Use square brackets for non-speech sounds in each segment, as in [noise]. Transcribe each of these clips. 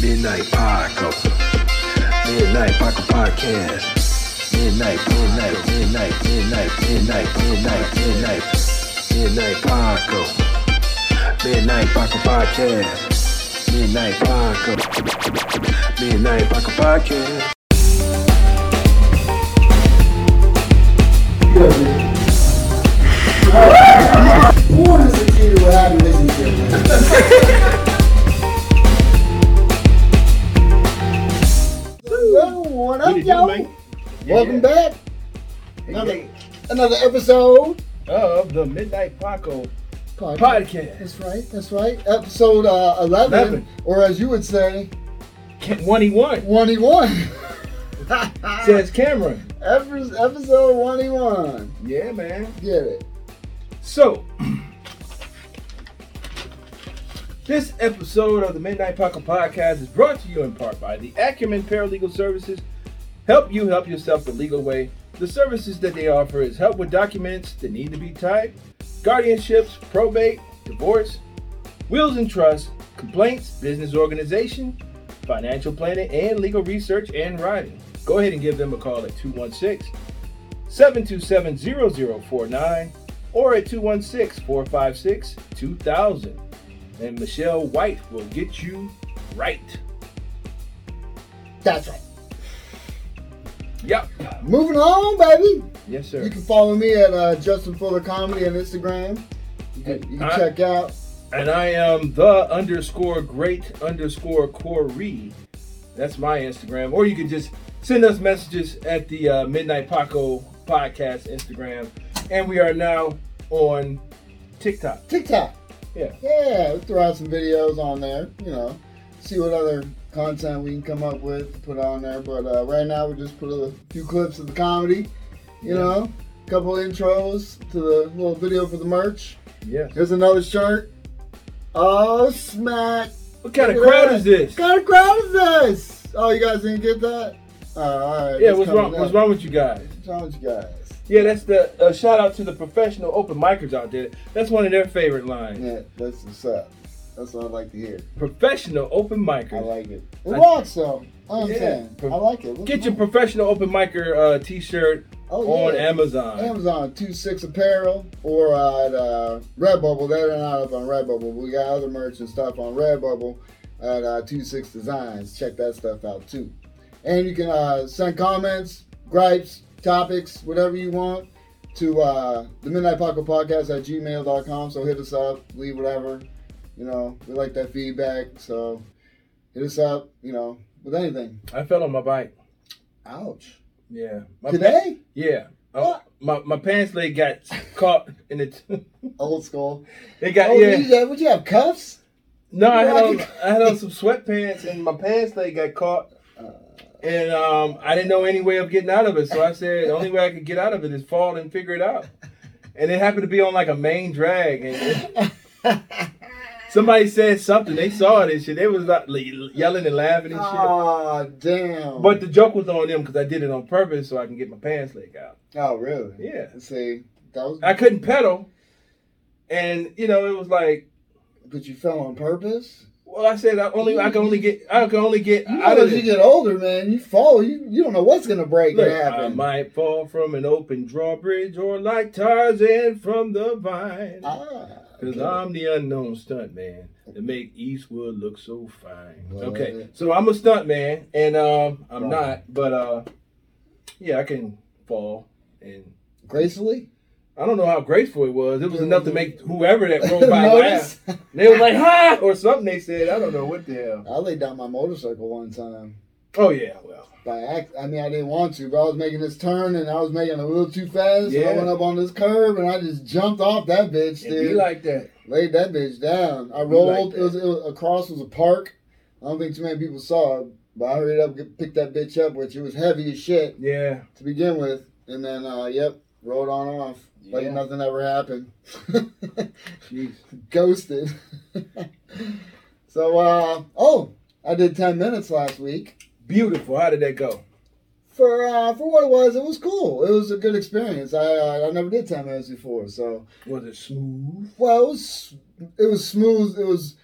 Midnight Paco. Midnight Paco Podcast. Midnight, midnight, midnight, midnight, midnight, midnight, midnight. Midnight Paco. Midnight Paco Podcast. Midnight Paco. Midnight Paco Podcast. What is the key to a happy relationship? What up, What it do, y'all? man? Welcome back. Another, Hey, another episode. of the Midnight Paco Podcast. podcast. That's right. That's right. Episode uh, 11, 11. or as you would say, One he one 21. [laughs] says Cameron. Epi- Episode 21. Yeah, man. Get it. So, this episode of the Midnight Paco podcast is brought to you in part by the Acumen Paralegal Services. Help you help yourself the legal way. The services that they offer is help with documents that need to be typed, guardianships, probate, divorce, wills and trusts, complaints, business organization, financial planning, and legal research and writing. Go ahead and give them a call at 216 727 0049 or at 216 456 2000. And Michelle White will get you right. That's right. Yep. Moving on, baby. Yes, sir. You can follow me at uh, Justin Fuller Comedy on Instagram. You can, you can I- check out. And I am the underscore great underscore Corey. That's my Instagram. Or you can just send us messages at the uh, Midnight Paco podcast Instagram. And we are now on TikTok. TikTok. Yeah. Yeah, we throw out some videos on there, you know, see what other content we can come up with to put on there. But uh, right now, we just put a few clips of the comedy, you Yeah. know, a couple intros to the little video for the merch. Yeah. Here's another shirt. Oh, smack. What kind of Look at crowd that. is this? What kind of crowd is this? Oh, you guys didn't get that? Uh, all right. Yeah, what's wrong? What's wrong with you guys? What's wrong with you guys? Yeah, that's the uh, shout out to the professional open micers out there. That's one of their favorite lines. Yeah, that's what's up. That's what I like to hear. Professional open micers. I like it. It I- rocks, though. I'm Yeah. saying. I like it. Look Get your that. professional open micer uh, t-shirt Oh, on yeah. Amazon. Amazon two six apparel or at uh, Redbubble. They're not up on Redbubble. We got other merch and stuff on Redbubble at uh, two six designs. Check that stuff out too. And you can uh, send comments, gripes, topics, whatever you want to uh, the Midnight Paco Podcast at gmail.com. So hit us up, leave whatever. You know, we like that feedback. So hit us up, you know, with anything. I fell on my bike. Ouch. Yeah. My Today? pa- yeah. Uh, What? my my pants leg got caught in it. [laughs] Old school. they got Oh, yeah. you, got- would you have cuffs? No, I had on [laughs] I had on some sweatpants and my pants leg got caught. Uh, And um, I didn't know any way of getting out of it, so I said the only way I could get out of it is fall and figure it out. And it happened to be on like a main drag, and [laughs] somebody said something. They saw it and shit. They was like yelling and laughing and shit. Oh, damn. But the joke was on them because I did it on purpose so I can get my pants leg out. oh, really? Yeah, See, that was. I couldn't pedal, and you know it was like, but you fell on purpose. well, I said I only I can only get I can only get You know, as you get older, man, you fall. You you don't know what's gonna break Look, and I might fall from an open drawbridge or like Tarzan from the vine. Ah, Cause okay. I'm the unknown stunt man to make Eastwood look so fine. Well, Okay, so I'm a stunt man, and um, I'm Right. not, but uh, yeah, I can fall, and gracefully. I don't know how graceful it was. It was enough to make whoever that [laughs] rode by laugh. They was like, "Ha!" or something. They said, I don't know what the hell. I laid down my motorcycle one time Oh yeah, well, by act. I mean, I didn't want to, but I was making this turn and I was making a little too fast. And I Yeah. went up on this curb and I just jumped off that bitch, it dude. be like that. laid that bitch down. I rolled. like it, was, it was across was a park. I don't think too many people saw it, but I hurried up, get, picked that bitch up, which it was heavy as shit Yeah, to begin with, and then uh, yep, rolled on off like nothing ever happened. [laughs] jeez. Ghosted. [laughs] so uh, oh, I did ten minutes last week. Beautiful. How did that go? For uh, for what it was, it was cool. It was a good experience. I uh, I never did ten minutes before, so Was it smooth? Well, it was it was smooth. It was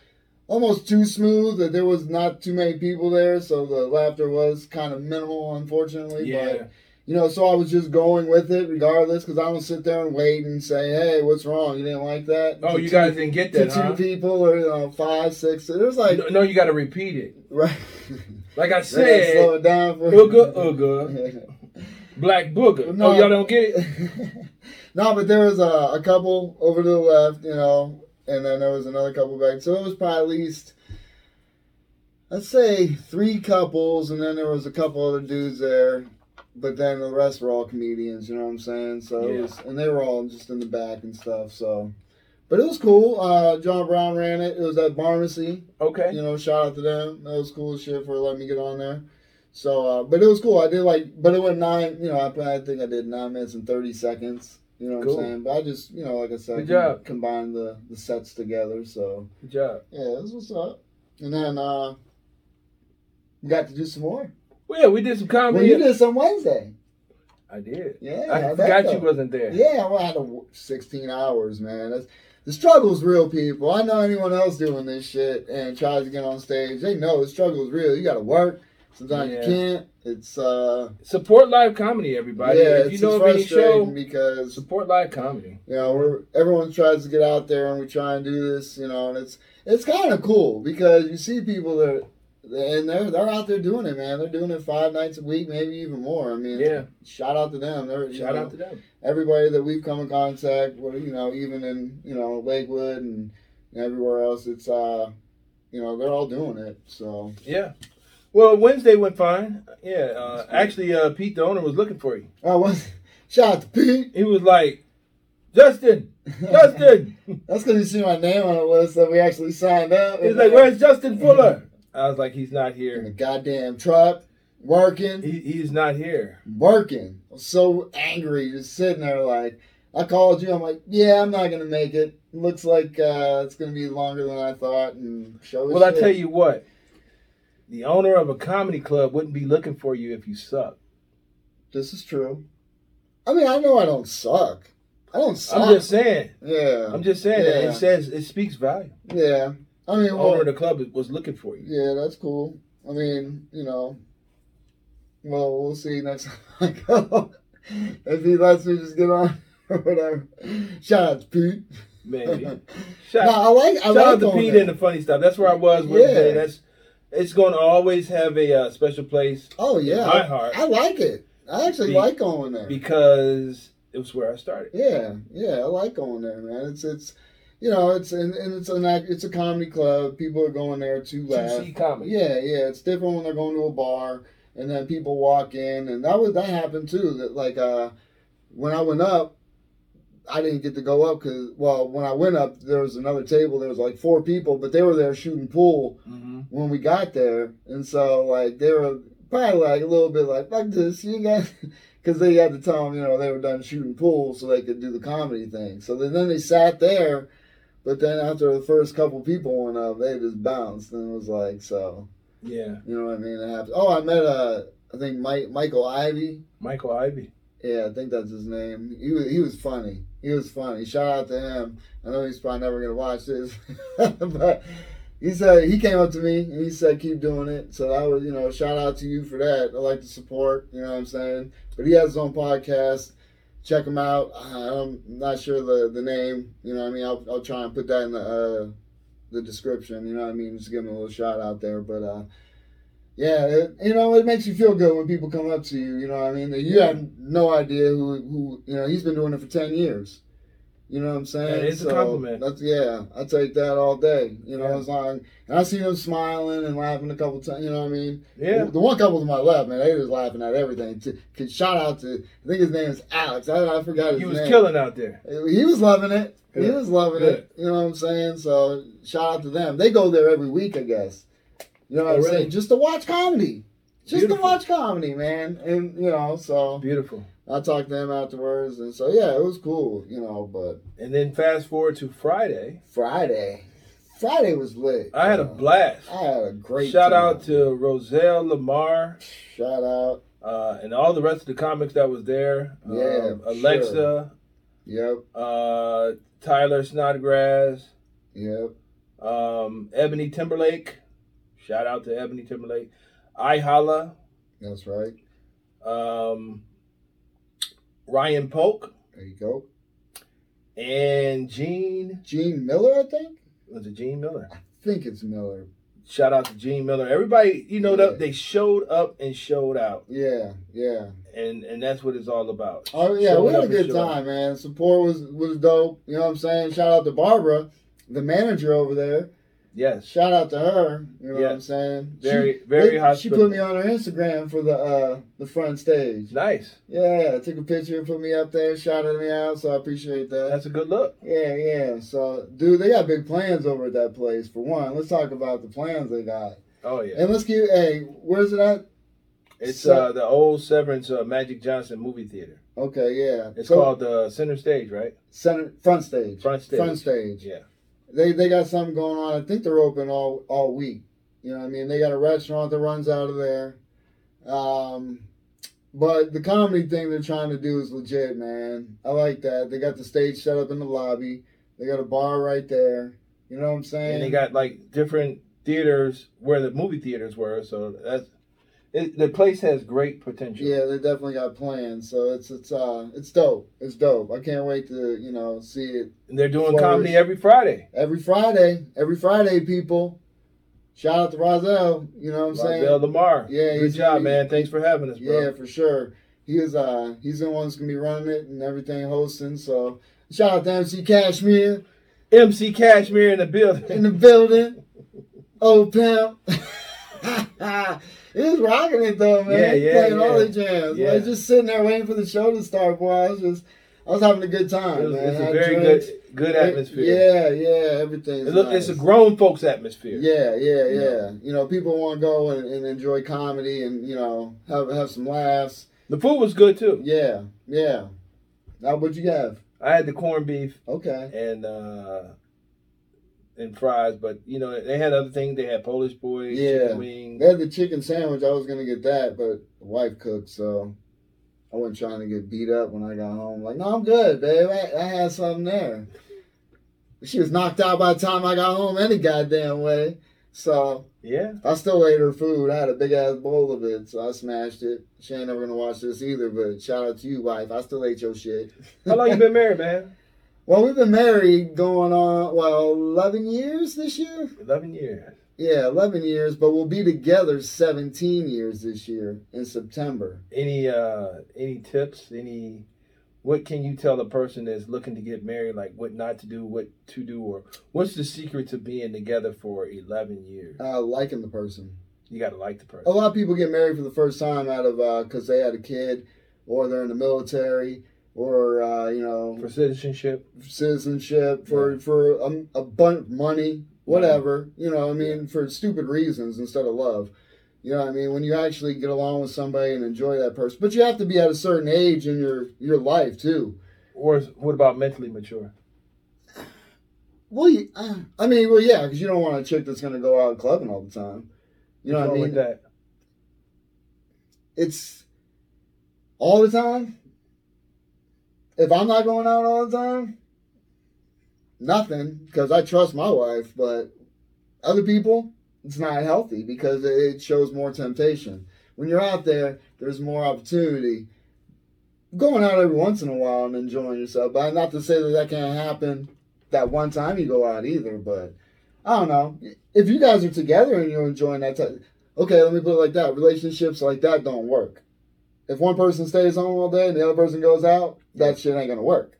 almost too smooth. That there was not too many people there, so the laughter was kind of minimal, unfortunately. Yeah. But you know, so I was just going with it regardless, because I don't sit there and wait and say, "Hey, what's wrong? You didn't like that?" Oh, To you two- guys didn't get to that, two people or you know five, six. It was like No, no, you got to repeat it. [laughs] right. Like I gotta slow said, it down for ooga ooga, [laughs] black booger. No. Oh, y'all don't get it? [laughs] no, but there was a, a couple over to the left, you know, and then there was another couple back. So it was probably at least, let's say, three couples, and then there was a couple other dudes there. But then the rest were all comedians, you know what I'm saying? So it Yeah. was, and they were all just in the back and stuff. So, but it was cool. Uh, John Brown ran it. It was at Barmacy. Okay. You know, shout out to them. That was cool as shit for letting me get on there. So, uh, but it was cool. I did like, but it went nine. You know, I, I think I did nine minutes and thirty seconds. You know what Cool. I'm saying? But I just, you know, like I said, Good job. combined the the sets together. So Good job. yeah, that's what's up. And then uh we got to do some more. Well, yeah, we did some Well, comedy. you did some Wednesday. I did. Yeah, I forgot you wasn't there. Yeah, well, I had work 16 hours, man. That's, the struggle's real, people. I know anyone else doing this shit and tries to get on stage. They know the struggle's real. You got to work. Sometimes Yeah. you can't. It's uh, Support live comedy, everybody. yeah, if it's you know just of any frustrating show, because support live comedy. you know we're everyone tries to get out there and we try and do this, you know, and it's it's kind of cool because you see people that and they're they're out there doing it, man. They're doing it five nights a week, maybe even more. I mean, Yeah. shout out to them. They're Shout know, out to them. everybody that we've come in contact with, you know, even in, you know, Lakewood and everywhere else, it's, uh, you know, they're all doing it. So, Yeah. Well, Wednesday went fine. Yeah. Uh, actually, uh, Pete, the owner, was looking for you. I was, [laughs] shout out to Pete. He was like, Justin, Justin. [laughs] That's because you see my name on the list that we actually signed up. He's like, where's Justin Fuller? I was like, he's not here. in the goddamn truck, working, He, he's not here. working. I was so angry, just sitting there like, I called you. I'm like, yeah, I'm not gonna make it. Looks like uh, it's gonna be longer than I thought. And show. Well, I tell you what, the owner of a comedy club wouldn't be looking for you if you suck. this is true. I mean, I know I don't suck. I don't suck. I'm just saying. Yeah. I'm just saying. that Yeah. It says it speaks value. Yeah. I mean, The well, owner of the club was looking for you. yeah, that's cool. I mean, you know, well, we'll see next time I go. [laughs] if he lets me just get on [laughs] or whatever. Shout out to Pete. Maybe. no, [laughs] Shout, I like, I shout like out to Pete and the funny stuff. That's where I was Wednesday. Yeah. That's it's going to always have a uh, special place Oh, yeah. my I, heart I like it. I actually Be- like going there. because it was where I started. Yeah, yeah, I like going there, man. It's it's you know, it's and, and it's an it's a comedy club. People are going there to To laugh. see comedy. Yeah, yeah, it's different when they're going to a bar and then people walk in, and that was that happened too. That like uh, when I went up, I didn't get to go up because well, when I went up, there was another table. There was like four people, but they were there shooting pool hmm when we got there, and so like they were probably like a little bit like fuck this, you guys, [laughs] because they had to tell them you know they were done shooting pool so they could do the comedy thing. So then, then they sat there, but then after the first couple people went up, they just bounced, and it was like so Yeah. you know what I mean. It. Oh, I met uh I think Mike Michael Ivy. Michael Ivy. Yeah, I think that's his name. He was he was funny. He was funny. Shout out to him. I know he's probably never gonna watch this, [laughs] but he said he came up to me and he said keep doing it. So that was you know shout out to you for that. I like the support. You know what I'm saying. But he has his own podcast. Check him out. I'm not sure the the name. You know what I mean. I'll I'll try and put that in the uh, the description. You know what I mean. Just give him a little shout out there. But uh, yeah, it, you know, it makes you feel good when people come up to you. You know what I mean? You have no idea who, who you know, he's been doing it for 10 years. You know what I'm saying? That is a compliment. That's, yeah, I take that all day. You know, Yeah. as long, and I see them smiling and laughing a couple times. You know what I mean? Yeah. The, one couple to my left, man, they was laughing at everything. To, shout out to, I think his name is Alex. I, I forgot his name. He was name. killing out there. He was loving it. He was loving Good. it. You know what I'm saying? So shout out to them. They go there every week, I guess. You know what Oh, I'm really? saying? Just to watch comedy. Just Beautiful. to watch comedy, man. And you know, so Beautiful. I talked to them afterwards, and so yeah, it was cool. You know, but And then fast forward to Friday. Friday, Friday was lit. I had a blast. I had a great. Shout time. out to Roselle Lamar Shout out. uh, and all the rest of the comics that was there. Yeah, Um, Alexa, Yep. uh, Tyler Snodgrass, Yep. Um, Ebony Timberlake. Shout out to Ebony Timberlake. I Holla. That's right. Um, Ryan Polk There you go. and Gene. Gene Miller, I think. Was it Gene Miller? I think it's Miller. Shout out to Gene Miller. Everybody, you know, Yeah. they showed up and showed out, Yeah, yeah. and and that's what it's all about. Oh yeah, Showing we had a good showing out. time, man. Support was was dope. You know what I'm saying? Shout out to Barbara, the manager over there. Yes, Shout out to her. You know what Yeah. I'm saying? very She- very hot. She put me on her Instagram for the uh the front stage. Nice. Yeah, took a picture, and put me up there, shouted me out, so I appreciate that. That's a good look. Yeah, yeah. So, dude, they got big plans over at that place. For one, let's talk about the plans they got, Oh yeah. and let's keep. Hey, where's it at? It's So- uh, the old Severance uh, Magic Johnson movie theater. Okay, yeah. It's So, called the Center Stage, right? center front stage. Front stage. Front stage. Yeah. They they got something going on. I think they're open all all week. You know, what I mean, they got a restaurant that runs out of there. Um, but the comedy thing they're trying to do is legit, man. I like that. They got the stage set up in the lobby. They got a bar right there. You know what I'm saying? And they got like different theaters where the movie theaters were. So that's it, the place has great potential. Yeah, they definitely got plans. So it's it's uh it's dope. It's dope. I can't wait to you know see it And they're doing Flourish. comedy every Friday. every Friday. Every Friday, people. Shout out to Rozelle. You know what I'm saying? Roselle Lamar. Yeah, Good job, he- man. Thanks for having us, bro. Yeah, for sure. He is uh he's the one that's gonna be running it and everything hosting. So shout out to MC Cashmere MC Cashmere in the building. in the building. [laughs] Old pimp. [laughs] he was rocking it though, man. Yeah, yeah, Playing all the jams. Yeah. I was just sitting there waiting for the show to start, boy. I was just I was having a good time, It was, man. it's a very drinks. good good atmosphere. Yeah, yeah, everything. It look, nice. It's a grown folks atmosphere. Yeah, yeah, yeah. You know, people want to go and, and enjoy comedy and you know have have some laughs. The food was good too. Yeah, yeah. Now, what'd you have? I had the corned beef Okay. and uh and fries, but you know they had other things. They had Polish boys, Yeah. chicken wings. They had the chicken sandwich. I was gonna get that, but the wife cooked, so I wasn't trying to get beat up when I got home. Like, no, I'm good, babe. I, I had something there. She was knocked out by the time I got home any goddamn way. So Yeah, I still ate her food. I had a big ass bowl of it, so I smashed it. She ain't never gonna watch this either, but shout out to you, wife. I still ate your shit. how long you been married, man? [laughs] Well, we've been married going on well eleven years this year. Eleven years. Yeah, 11 years, but we'll be together 17 years this year in September. Any uh any tips? Any what can you tell a person that's looking to get married? Like what not to do, what to do, or what's the secret to being together for eleven years? Uh, liking the person. You got to like the person. A lot of people get married for the first time out of uh because they had a kid, or they're in the military, or uh, you know For citizenship, citizenship, for for a, a bunch of money, whatever. You know, I mean, for stupid reasons instead of love. You know what I mean? When you actually get along with somebody and enjoy that person, but you have to be at a certain age in your your life too. or what about mentally mature? Well, you, uh, I mean, well, yeah, because you don't want a chick that's going to go out clubbing all the time. You know What's what I mean? That? It's all the time. If I'm not going out all the time, nothing, because I trust my wife. But other people, it's not healthy because it shows more temptation. When you're out there, there's more opportunity. Going out every once in a while and enjoying yourself, but not to say that that can't happen that one time you go out either. But I don't know. If you guys are together and you're enjoying that time, okay, let me put it like that. Relationships like that don't work. If one person stays home all day and the other person goes out, that shit ain't gonna work.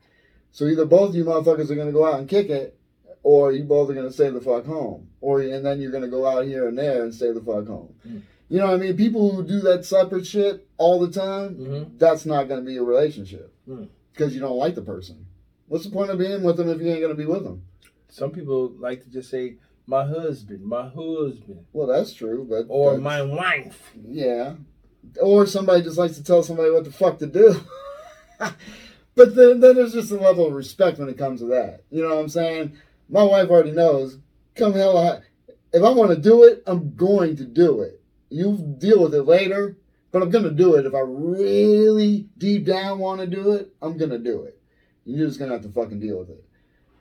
So either both of you motherfuckers are gonna go out and kick it, or you both are gonna stay the fuck home, or and then you're gonna go out here and there and stay the fuck home. Mm. You know what I mean? People who do that separate shit all the time, Mm-hmm. that's not gonna be a relationship Mm. because you don't like the person. What's the point of being with them if you ain't gonna be with them? Some people like to just say, "My husband, my husband," Well, that's true, but or "My wife." Yeah. Or somebody just likes to tell somebody what the fuck to do. [laughs] but then, then there's just a level of respect when it comes to that. You know what I'm saying? My wife already knows. Come hell, or high- if I want to do it, I'm going to do it. You deal with it later, but I'm going to do it. If I really deep down want to do it, I'm going to do it. You're just going to have to fucking deal with it.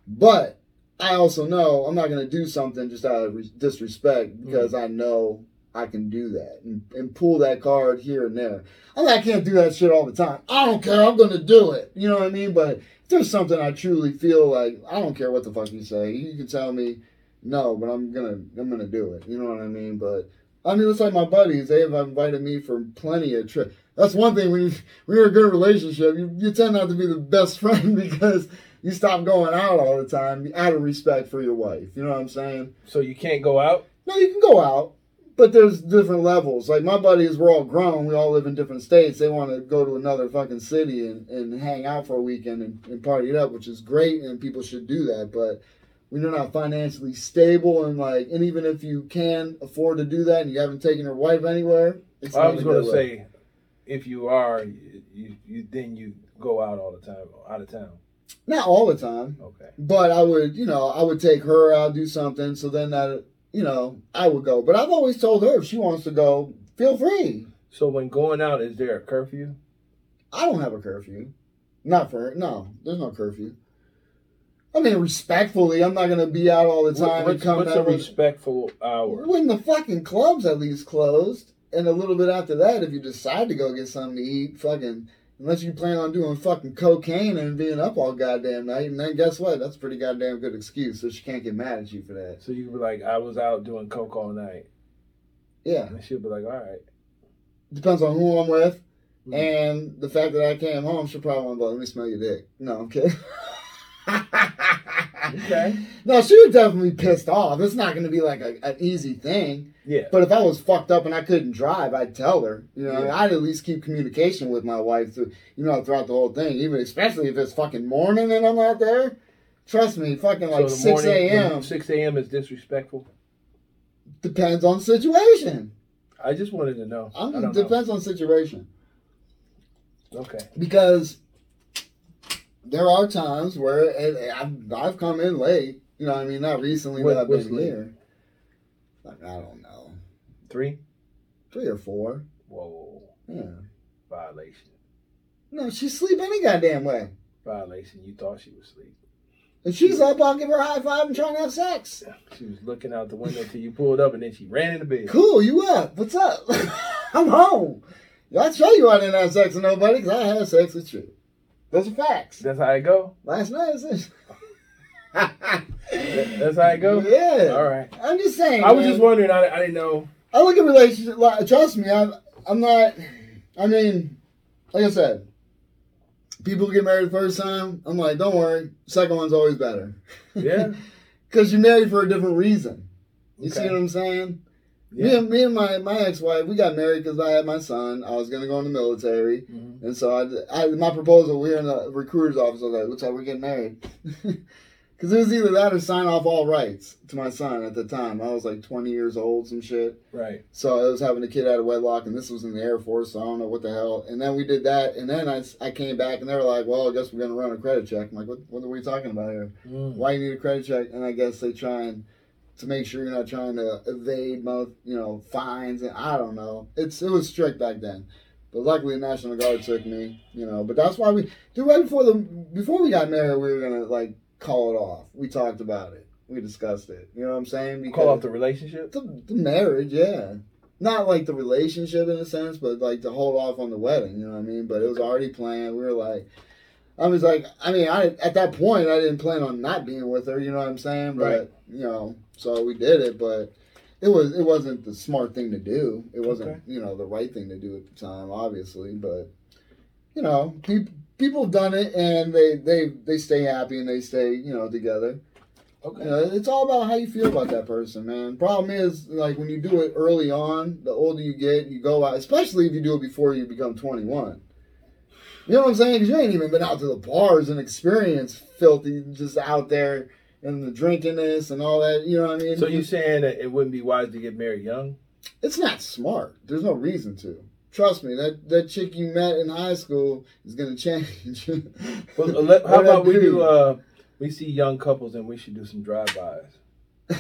But I also know I'm not going to do something just out of re- disrespect because Mm. I know I can do that and, and pull that card here and there. I mean, I can't do that shit all the time. I don't care. I'm going to do it. You know what I mean? But if there's something I truly feel like I don't care what the fuck you say. You can tell me no, but I'm gonna I'm gonna do it. You know what I mean? But I mean, it's like my buddies. They have invited me for plenty of trips. That's one thing when you when you're in a good relationship, you, you tend not to be the best [laughs] friend because you stop going out all the time out of respect for your wife. You know what I'm saying? So you can't go out. No, you can go out, but there's different levels. Like my buddies, we're all grown. We all live in different states. They want to go to another fucking city and, and hang out for a weekend and, and party it up, which is great, and people should do that. But when you're not financially stable and like, and even if you can afford to do that and you haven't taken your wife anywhere, it's I was going to way. say, if you are, you, you, you then you go out all the time, out of town. not all the time, Okay. but I would, you know, I would take her out, do something. So then that, you know, I would go. But I've always told her if she wants to go, feel free. So when going out, is there a curfew? I don't have a curfew. Not for her. No, there's no curfew. I mean, respectfully, I'm not gonna be out all the time What's, and come what's a respectful hour? when the fucking clubs at least closed, and a little bit after that, if you decide to go get something to eat, fucking, unless you plan on doing fucking cocaine and being up all goddamn night, and then guess what? That's a pretty goddamn good excuse, so she can't get mad at you for that. So you could be like, I was out doing coke all night, Yeah, and she'll be like, all right. depends on who I'm with, Mhm. and the fact that I came home, she'll probably want to let me smell your dick. No, I'm kidding. [laughs] Okay. [laughs] No, she was definitely pissed off. It's not going to be like a, an easy thing. Yeah. But if I was fucked up and I couldn't drive, I'd tell her. You know, Yeah. I'd at least keep communication with my wife through, you know, throughout the whole thing. Even especially if it's fucking morning and I'm out there. Trust me, fucking like So six a.m. Six a.m. is disrespectful. depends on situation. I just wanted to know. I I'm, don't depends on situation. Okay. because there are times where it, I've, I've come in late. You know, what I mean, not recently What- that I've been late? here. Like I don't know, Three. three or four. Whoa. Yeah. Violation. No, she's sleep any goddamn way. Violation. You thought she was asleep. If she's up, I'll give her a high five and try and have sex. She was looking out the window till you pulled up, and then she ran into bed. Cool, you up? What's up? [laughs] I'm home. I'll tell you I didn't have sex with nobody because I had sex with you. Those are facts. That's how it go. Last night, sis. [laughs] That's how it go. Yeah. All right. I'm just saying. I was man. just wondering. I, I didn't know. I look at relationships. Like, trust me, I'm. I'm not. I mean, like I said, people get married the first time. I'm like, don't worry. Second one's always better. Yeah. [laughs] Because you're married for a different reason. You see what I'm saying? Me and me and my, my ex wife, we got married because I had my son. I was gonna go in the military, Mhm. and so I, I my proposal. We were in the recruiter's office. I was like, "Looks like we're getting married," [laughs] because it was either that or sign off all rights to my son at the time. I was like 20 years old, some shit. Right. So I was having a kid out of wedlock, and this was in the Air Force, so I don't know what the hell. And then we did that, and then I, I came back, and they were like, "Well, I guess we're gonna run a credit check." I'm like, "What? What are we talking about here? Mm. Why you need a credit check?" And I guess they try and to make sure you're not trying to evade, you know, fines, and I don't know. It's it was strict back then, but luckily the National Guard took me, you know. But that's why we, dude, right before the before we got married, we were gonna like call it off. We talked about it. We discussed it. You know what I'm saying? Call off the relationship. the, the marriage, yeah. Not like the relationship in a sense, but like to hold off on the wedding, you know what I mean? But it was already planned. We were like, I was like, I mean, I at that point I didn't plan on not being with her, you know what I'm saying? But Right. you know, so we did it, but it was it wasn't the smart thing to do. It wasn't Okay. you know the right thing to do at the time, obviously. But you know, people people have done it and they they they stay happy and they stay you know together. Okay. You know, it's all about how you feel about that person, man. Problem is, like when you do it early on, the older you get, you go out, especially if you do it before you become 21. You know what I'm saying? Because you ain't even been out to the bars and experienced filthy, just out there and the drinkiness and all that. You know what I mean? So you saying that it wouldn't be wise to get married young? it's not smart. There's no reason to. Trust me, that that chick you met in high school is gonna [laughs] change. Well, uh, let- how about we do? Uh, we see young couples and we should do some drive-bys [laughs]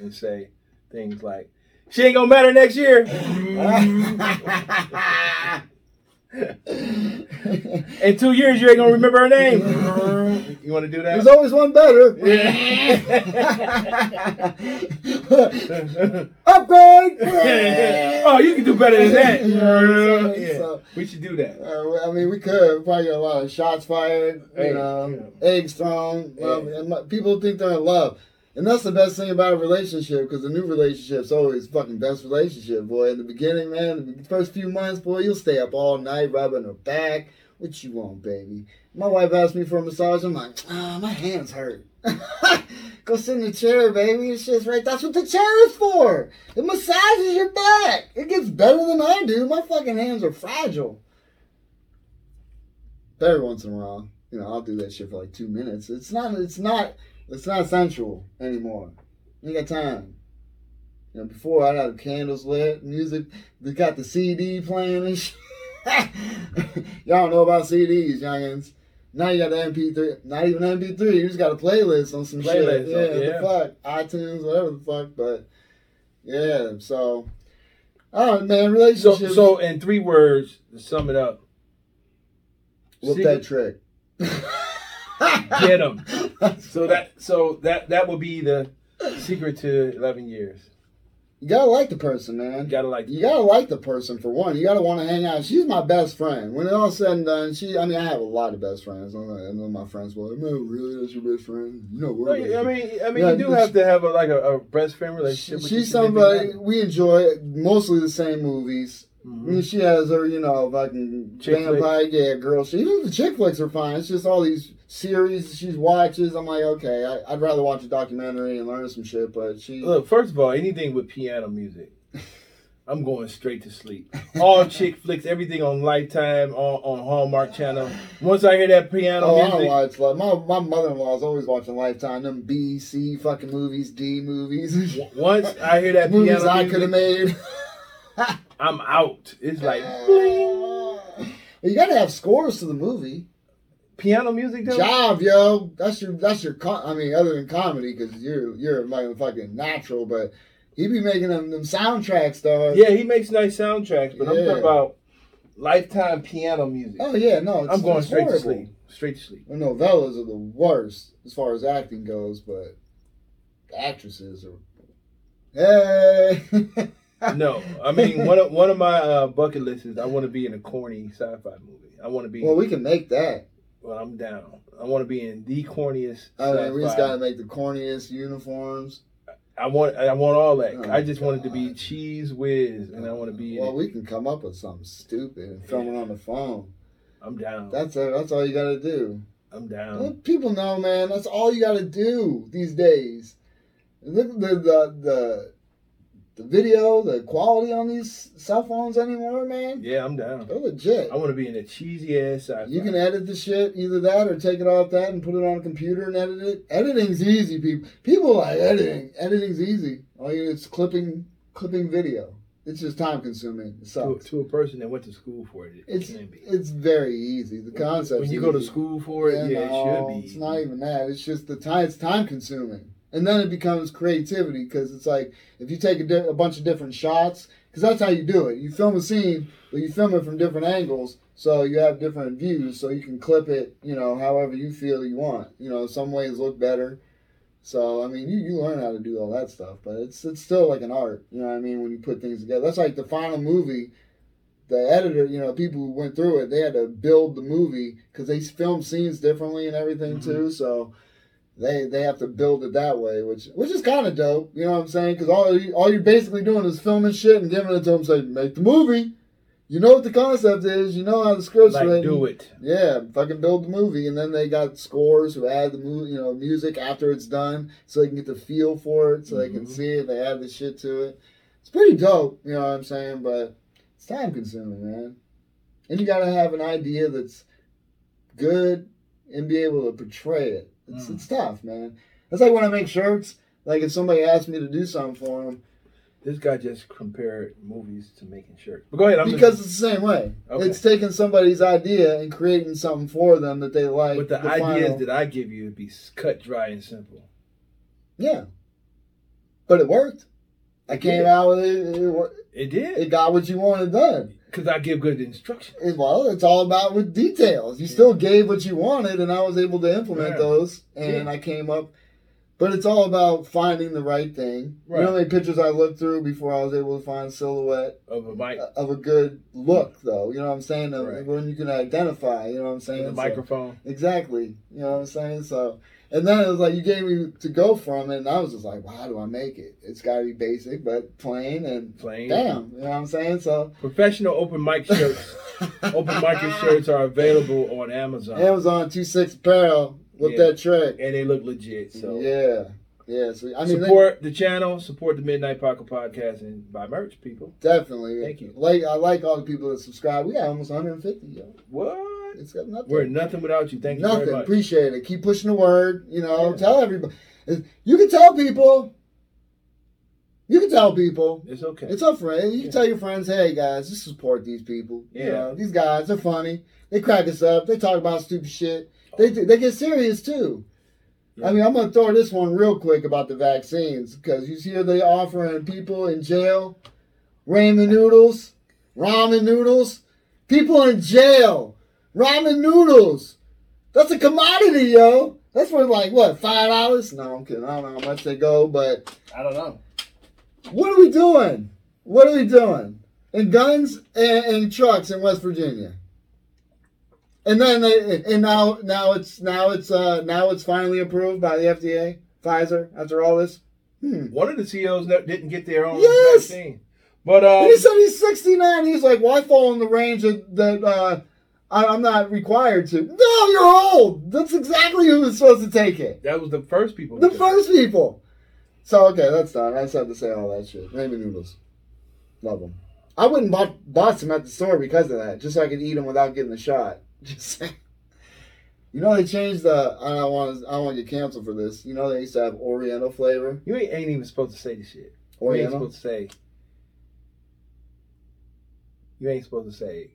and say things like, "She ain't gonna matter next year." [laughs] In two years, you ain't gonna remember her name. [laughs] you want to do that? There's always one better. [laughs] Upgrade. [laughs] oh, you can do better than that. You know what I'm? Yeah, So- we should do that. Uh, I mean, we could probably get a lot of shots fired, you Hey, know, yeah. eggs thrown. Yeah. Um, and my- people think they're in love, and that's the best thing about a relationship because a new relationship's always fucking best relationship, boy. In the beginning, man, the first few months, boy, you'll stay up all night rubbing her back. What you want, baby? My wife asked me for a massage. I'm like, ah, my hands hurt. [laughs] Go sit in the chair, baby. It's just right. That's what the chair is for. It massages your back. It gets better than I do. My fucking hands are fragile. Every once in a while, you know, I'll do that shit for like two minutes. It's not. It's not. It's not sensual anymore. You ain't got time. You know, before I had candles lit, music. They got the CD playing and shit. [laughs] Y'all don't know about CDs, youngins. Now you got the MP3, not even MP3. You just got a playlist on some Playlist, shit. Yeah, yeah. the fuck, iTunes, whatever the fuck. But yeah, so, oh man, So, relationships. so in three words, to sum it up, whoop that trick. [laughs] Get 'em. [laughs] So that, so that, that will be the secret to eleven years. You gotta like the person, man. You gotta like. You gotta like the person for one. You gotta want to hang out. She's my best friend. When it's all said and done, she. I mean, I have a lot of best friends. I know, my friends. Well, man, really, that's your best friend? You know, No, we're. I mean, I mean, Yeah, you do have she- to have a, like a, a best friend relationship. with She's somebody we enjoy mostly the same movies. other. I mean, she has her, you know, fucking Chick vampire, yeah, girl. She even the chick flicks are fine. It's just all these series she watches. I'm like, okay, I, I'd rather watch a documentary and learn some shit. But she, Look, first of all, anything with piano music, [laughs] I'm going straight to sleep. All chick flicks, everything on Lifetime, on, on Hallmark Channel. Once I hear that piano oh, I don't watch. Like my my mother in law is always watching Lifetime, them B, C fucking movies, D movies, once I hear that [laughs] movies piano I could have made. I'm out. It's like [laughs] bling. You gotta have scores to the movie. Piano music. Though? Job, yo. That's your that's your. Com- I mean, other than comedy, because you're you're like a fucking natural, but he be making them them soundtracks, dog. Yeah, he makes nice soundtracks, but I'm talking about Lifetime piano music. Oh yeah, no. It's, I'm going straight horrible. to sleep. Straight to sleep. The novellas are the worst as far as acting goes, but the actresses are. Hey. [laughs] No, I mean one of one of my uh, bucket lists is I want to be in a corny sci-fi movie. I want to be. well, we can make that. Well, I'm down. I want to be in the corniest. I mean, we just gotta make the corniest uniforms. I want. I want all that. Oh, I just wanted to be cheese whiz, and I want to be. Well, we can come up with something stupid and film it on the phone. I'm down. That's a, that's all you gotta do. I'm down. Let people know, man. That's all you got to do these days. Look at the, the the the video, the quality on these cell phones anymore, man. Yeah, I'm down. They're legit. I want to be in a cheesy ass sci-fi. You can edit the shit, either that or take it off that and put it on a computer and edit it. Editing's easy, people. People like editing. Editing's easy. All you it's clipping clipping video. It's just time consuming. It to, to a person that went to school for it. It It's it's very easy. The concept. when you go to school for it, yeah, no, it should be. It's not even that. It's just the time. It's time consuming, and then it becomes creativity because it's like if you take a, di- a bunch of different shots, because that's how you do it. You film a scene, but you film it from different angles, so you have different views, so you can clip it, you know, however you feel you want. You know, some ways look better. So I mean, you, you learn how to do all that stuff, but it's it's still like an art. You know what I mean? When you put things together, that's like the final movie the editor, you know, people who went through it, they had to build the movie because they filmed scenes differently and everything mm-hmm. too. So they they have to build it that way, which which is kind of dope. You know what I'm saying? Because all you, all you're basically doing is filming shit and giving it to them, saying make the movie. You know what the concept is. You know how the script's like written. do it. Yeah, fucking build the movie, and then they got scores who add the movie, you know, music after it's done, so they can get the feel for it, so they can Mhm. see it. They add the shit to it. It's pretty dope, you know what I'm saying? But it's time consuming, man. And you gotta have an idea that's good and be able to portray it. It's Mm. it's tough, man. That's like when I make shirts. Like if somebody asks me to do something for them, This guy just compared movies to making shirts. But go ahead. I'm because it's the same way. Okay. It's taking somebody's idea and creating something for them that they like. But the, ideas final- that I give you would be cut, dry, and simple. Yeah. But it worked. I came out with it. It, wor- It did it got what you wanted done. Because I give good instructions. It- well, it's all about with details. You still gave what you wanted, and I was able to implement Yeah. those, and Yeah. I came up. But it's all about finding the right thing. You know how many pictures I looked through before I was able to find silhouette Of a mic, of a good look, though. You know what I'm saying? Right. When you can identify. You know what I'm saying? the So- microphone. Exactly. You know what I'm saying? So, and then it was like you gave me to go from it, and I was just like, well, how do I make it? It's got to be basic, but plain and Plain. damn. You know what I'm saying? So, Professional open mic [laughs] shirts. open mic shirts are available on Amazon, Amazon two six apparel with Yeah. that trick. and they look legit. So yeah, yeah. So I mean, they- support the channel, support the Midnight Paco Podcast, and buy merch, people. definitely. Thank you. Like I like all the people that subscribe. We got almost 150. Yo. What? It's got nothing. We're nothing without you. Thank you nothing. very much. Appreciate it. Keep pushing the word. You know, Yeah. tell everybody. You can tell people. You can tell people. It's okay. It's up friend. You can Yeah. tell your friends, hey guys, just support these people. You Yeah. know, these guys are funny. They crack us up. They talk about stupid shit. They they get serious too. Yeah. I mean, I'm gonna throw this one real quick about the vaccines because you hear they offering people in jail ramen noodles, ramen noodles, people in jail, ramen noodles. That's a commodity, yo. That's worth like what five dollars? No, I'm kidding. I don't know how much they go, but I don't know. what are we doing? What are we doing? And guns and, and trucks in West Virginia. And then they, and now now it's now it's uh now it's finally approved by the FDA, Pfizer. After all this, hmm. One of the CEOs didn't get their own Yes! vaccine, but um, he said he's 69. He's like, well, fall in the range of, that uh, I'm not required to. No, you're old. That's exactly who was supposed to take it. that was the first people. The to- first people. So okay, that's done. I just had to say all that shit. Ramen noodles, love them. I wouldn't bought bought some at the store because of that, just so I could eat them without getting the shot. [laughs] Just saying. You know they changed the. I don't want to. I don't want to get canceled for this. You know they used to have Oriental flavor. You ain't, ain't even supposed to say this shit. Oriental. You ain't Oriental. supposed to say. You ain't supposed to say.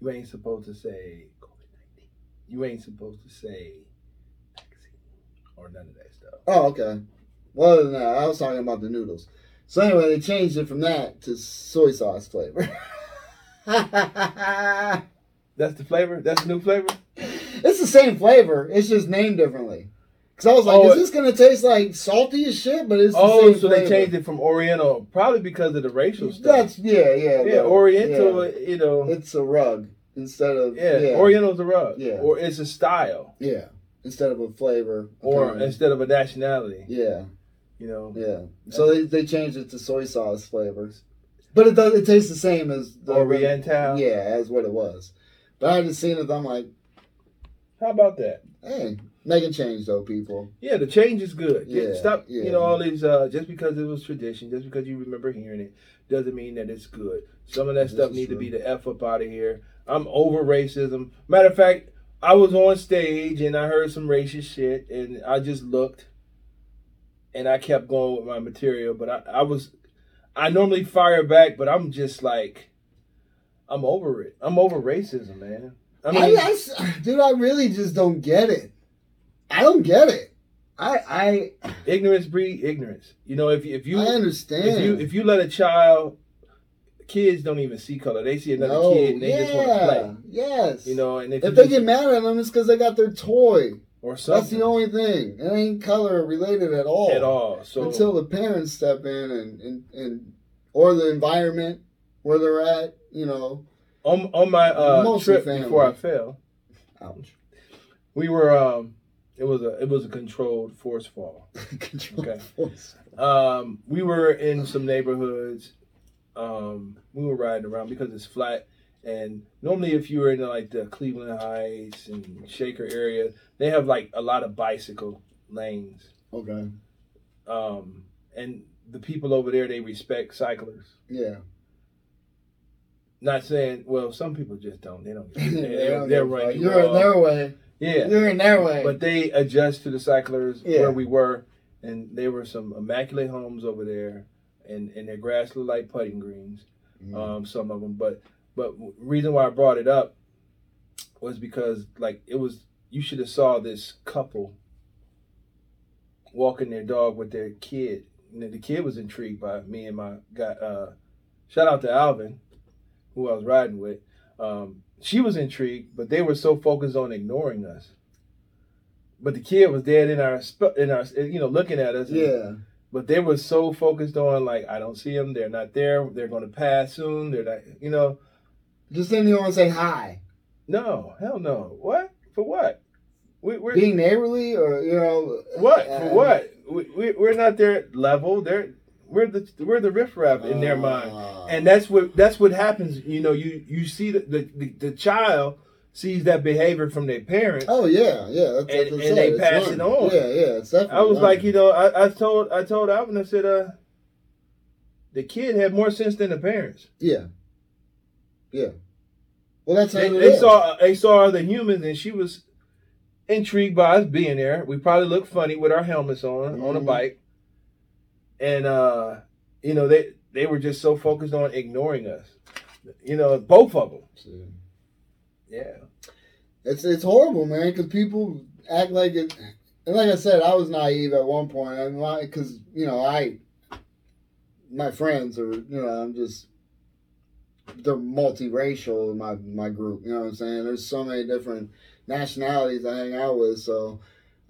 You ain't supposed to say COVID nineteen. You ain't supposed to say vaccine or none of that stuff. Oh, okay. Well, other than that, I was talking about the noodles. So anyway, they changed it from that to soy sauce flavor. [laughs] That's the flavor. That's the new flavor. it's the same flavor. It's just named differently. Because I was like, Oh, is this gonna taste like salty as shit? But it's the Oh, so flavor. they changed it from Oriental, probably because of the racial stuff. That's yeah, yeah, yeah, Oriental. yeah. You know, It's a rug instead of yeah, yeah, Oriental's a rug. Yeah. or it's a style, yeah, instead of a flavor. or apparently. instead of a nationality. yeah, You know, yeah. So they, they changed it to soy sauce flavors, but it does it tastes the same as the Oriental. Yeah, as what it was. But I just seen it. I'm like, How about that? hey, making change though, people. Yeah, the change is good. Yeah, Stop, yeah. you know, all these, uh, just because it was tradition, just because you remember hearing it, doesn't mean that it's good. Some of that This stuff need to be the F up out of here. I'm over racism. Matter of fact, I was on stage and I heard some racist shit and I just looked and I kept going with my material, but I, I was, I normally fire back, but I'm just like, I'm over it. I'm over racism, man. I I, mean, dude, I really just don't get it. I don't get it. I I ignorance breed ignorance. You know, if you, if you I understand. if you if you let a child kids don't even see color they see another no, kid and they yeah, just want to play Yes. you know and if, if they just- get mad at them, it's because they got their toy. or something. That's the only thing. It ain't color related at all. at all so Until the parents step in and, and, and or the environment where they're at, you know. on, on my uh trip family. before i fell Ouch. we were um it was a it was a controlled force fall [laughs] Control Okay. force. um we were in some neighborhoods um we were riding around because it's flat and normally if you were in like the cleveland heights and shaker area they have like a lot of bicycle lanes Okay. um, and the people over there they respect cyclists. Yeah. Not saying, well, some people just don't. They don't. [laughs] They They're, don't they're give a running. You're in their way. Yeah, You're in their way. but they adjust to the cyclers Yeah. where we were, and there were some immaculate homes over there, and and their grass looked like putting greens. Mm. Um, some of them, but but reason why I brought it up was because like it was you should have saw this couple walking their dog with their kid And the kid was intrigued by me and my guy. Uh, shout out to Alvin, who I was riding with. Um, she was intrigued, but they were so focused on ignoring us. But the kid was dead in our in our you know looking at us. Yeah. But they were so focused on like I don't see them. They're not there. They're going to pass soon. They're not. You know. Just didn't even want to say hi. No, hell no. What for? What? We, are being neighborly, or you know, what uh, for? What? We, we we're not their level. They're we're the we're the riffraff in their mind, ah. and that's what that's what happens. You know, you you see the the, the, the child sees that behavior from their parents. Oh yeah, yeah, that's, and, and they pass it on. Yeah, yeah, it's definitely. I was like, you know, I, I told I told Alvin, I said, uh, the kid had more sense than the parents. Yeah, yeah. Well, that's they, they saw they saw other humans, and she was intrigued by us being there. We probably looked funny with our helmets on mm-hmm. on a mm-hmm. bike, and uh, you know they they were just so focused on ignoring us. You know, both of them. Yeah, it's it's horrible, man. Because people act like it. And like I said, I was naive at one point. I mean, because you know, I my friends are you know, I'm just they're multiracial in my my group. You know what I'm saying? There's so many different nationalities I hang out with, so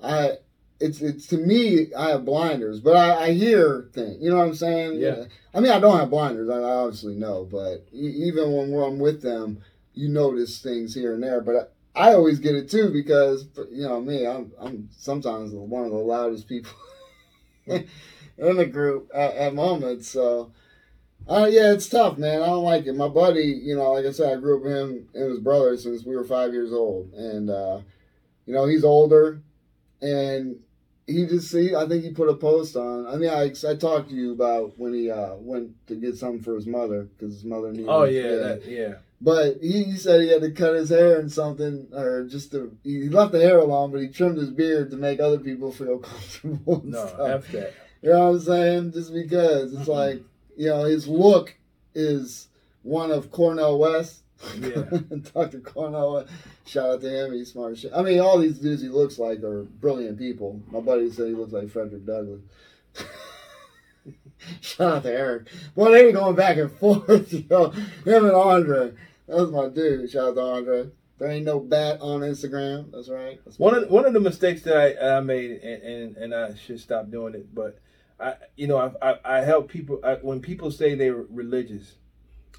I it's it's to me I have blinders, but I, I hear things. You know what I'm saying? Yeah. I mean, I don't have blinders. I obviously know, but even when I'm with them, you notice things here and there. But I, I always get it too because you know me, I'm I'm sometimes one of the loudest people [laughs] in the group at, at moments. So uh, yeah, it's tough, man. I don't like it. My buddy, you know, like I said, I grew up with him and his brother since we were five years old, and uh, you know, he's older, and he just see. I think he put a post on. I mean, I, I talked to you about when he uh, went to get something for his mother because his mother needed. Oh yeah, that, yeah. But he, he, said he had to cut his hair and something, or just to he left the hair alone, but he trimmed his beard to make other people feel [laughs] comfortable. no, stuff. that. You know what I'm saying? Just because it's like you know, his look is one of Cornel West. Yeah. [laughs] Dr. Cornel West. Shout out to him. He's smart shit. I mean, all these dudes he looks like are brilliant people. My buddy said he looks like Frederick Douglass. [laughs] Shout out to Eric. Well, they were going back and forth, [laughs] you know. Him and Andre. That was my dude. Shout out to Andre. There ain't no bat on Instagram. That's right. That's one of one of the mistakes that I, I made, and, and, and I should stop doing it, but I, you know, I, I, I help people I, when people say they're religious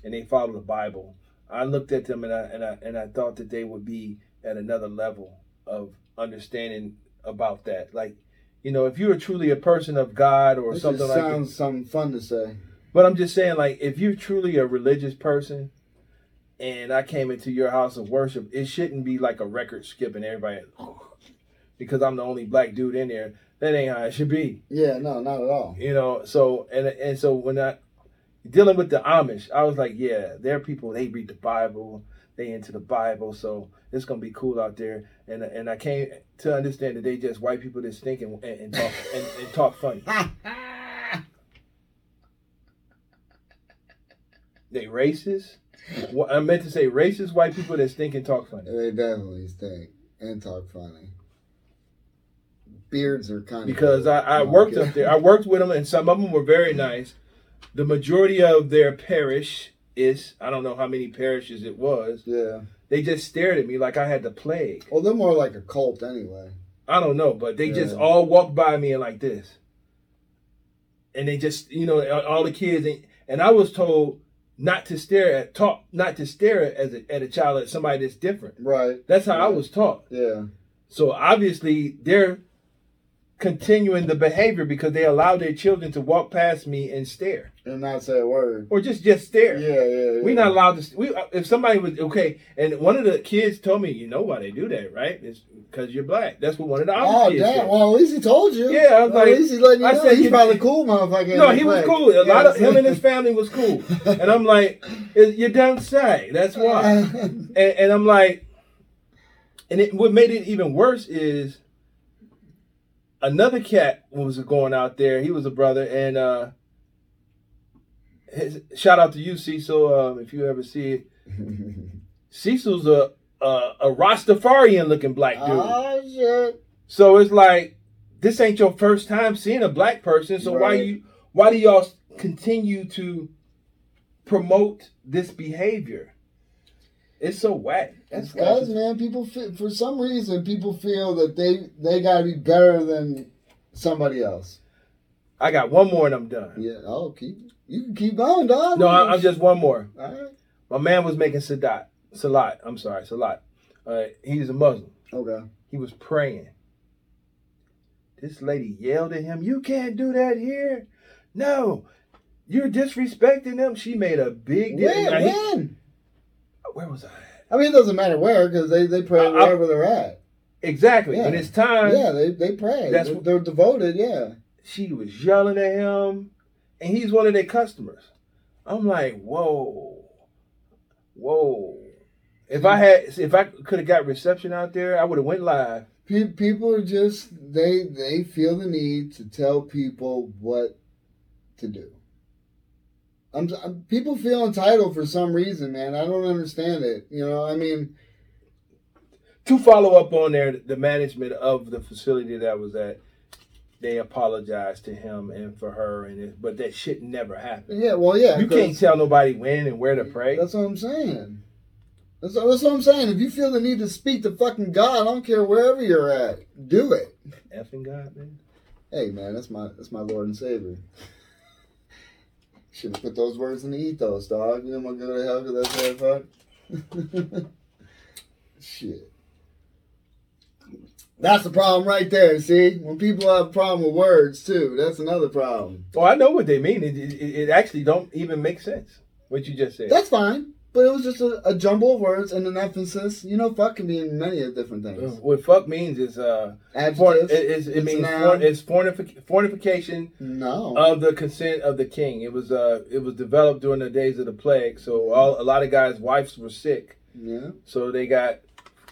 and they follow the Bible. I looked at them and I and I and I thought that they would be at another level of understanding about that. Like, you know, if you're truly a person of God or this something like that. Sounds something fun to say. But I'm just saying, like, if you're truly a religious person, and I came into your house of worship, it shouldn't be like a record skipping everybody [laughs] because I'm the only black dude in there that ain't how it should be. Yeah, no, not at all. You know, so and and so when I dealing with the Amish, I was like, yeah, they're people. They read the Bible. They into the Bible, so it's gonna be cool out there. And and I came to understand that they just white people that stink and, and talk and, and talk funny. [laughs] they racist. I meant to say racist white people that stink and talk funny. They definitely stink and talk funny beards are kind because of. Because I, I worked up there. I worked with them, and some of them were very nice. The majority of their parish is, I don't know how many parishes it was. Yeah. They just stared at me like I had the plague. Well, they're more like a cult anyway. I don't know, but they yeah. just all walked by me and like this. And they just, you know, all the kids, and, and I was told not to stare at talk, not to stare at as a, at a child at somebody that's different. Right. That's how yeah. I was taught. Yeah. So obviously they're continuing the behavior because they allow their children to walk past me and stare and not say a word or just just stare. Yeah, yeah. yeah. We're not allowed to. We uh, if somebody was okay, and one of the kids told me, you know why they do that, right? It's because you're black. That's what one of the oh, kids damn. said. Well, at least he told you. Yeah, I was well, like, at least he letting you I know. said he's probably cool, motherfucker. No, he was cool. A lot of him and his family was cool, [laughs] and I'm like, you're down say That's why. [laughs] and, and I'm like, and it, what made it even worse is another cat was going out there. He was a brother, and uh, his, shout out to you, Cecil. Um, if you ever see it, [laughs] Cecil's a, a a Rastafarian looking black dude. Oh shit! So it's like this ain't your first time seeing a black person, so why you why do y'all continue to promote this behavior? It's so whack. That's guys, man. People feel, for some reason people feel that they they gotta be better than somebody else. I got one more and I'm done. Yeah. Oh, keep you can keep going, dog. No, I- I'm just one more. All right. My man was making salat. Salat. I'm sorry, salat. Uh, he's a Muslim. Okay. He was praying. This lady yelled at him, You can't do that here. No, you're disrespecting them. She made a big deal. When? Now, when? Where was I? I mean, it doesn't matter where because they they pray I- I- wherever they're at. Exactly. Yeah. When it's time, Yeah, they they pray. That's they're, they're devoted. Yeah. she was yelling at him, and he's one of their customers. I'm like, whoa, whoa. If I had, if I could have got reception out there, I would have went live. People are just they they feel the need to tell people what to do. I'm, I'm people feel entitled for some reason, man. I don't understand it. You know, I mean, To follow up on there, the management of the facility that I was at, they apologized to him and for her, and it, but that shit never happened. yeah, well, yeah. you can't tell nobody when and where to pray. That's what I'm saying. That's, that's what I'm saying. If you feel the need to speak to fucking God, I don't care wherever you're at, do it. Effing God, man. Hey, man, that's my that's my Lord and Savior. Should have put those words in the ethos, dog. You know I'm gonna go to hell because that's that fuck. [laughs] Shit. That's the problem right there. See, when people have a problem with words too, that's another problem. Well, I know what they mean. It, it, it actually don't even make sense. What you just said. That's fine, but it was just a, a jumble of words and an emphasis. You know, fuck can mean many different things. What fuck means is uh, for, it, it means for, it's fornific- fornification no. of the consent of the king. It was uh, it was developed during the days of the plague. So all a lot of guys' wives were sick, yeah. so they got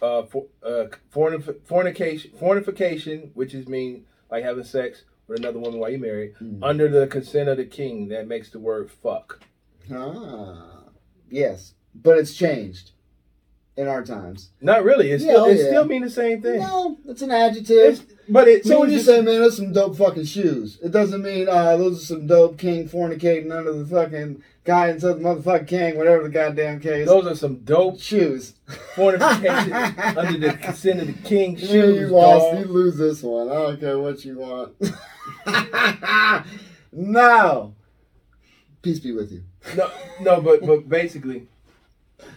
uh, for, uh fornic- fornication, fornication, which is mean like having sex with another woman while you married Mm. under the consent of the king. That makes the word fuck. Ah. Yes, but it's changed in our times. Not really. It Yeah, still oh, it yeah. still mean the same thing. No, it's an adjective. It's, but it so when you say, man, those some dope fucking shoes, it doesn't mean uh, those are some dope king fornicating under the fucking guy into the motherfucking king, whatever the goddamn case. those are some dope shoes. fornication [laughs] under the consent of the king You, shoes. you lost. dog. You lose this one. I don't care what you want. [laughs] no. Peace be with you. No, no, but but basically, it,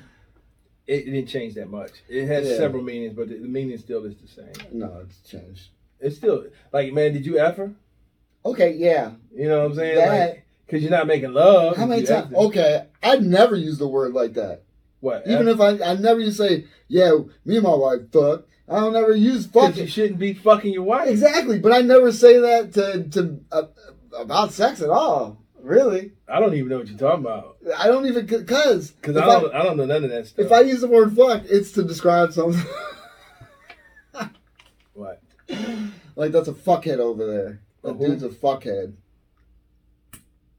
it didn't change that much. It has Yeah. several meanings, but the, the meaning still is the same. No, it's changed. It's still like, man, did you ever? Okay, yeah. You know what I'm saying? That- like, cause you're not making love. How many times? Okay, I'd never use the word like that. What? Even if I, I never used to say, yeah, me and my wife fuck. I don't ever use fucking. you shouldn't be fucking your wife. Exactly, but I never say that to to uh, about sex at all. Really, I don't even know what you're talking about. I don't even cause Cause I don't, I, don't know none of that stuff. if I use the word fuck, it's to describe something [laughs] what? like that's a fuckhead over there. That Uh-huh. dude's a fuckhead.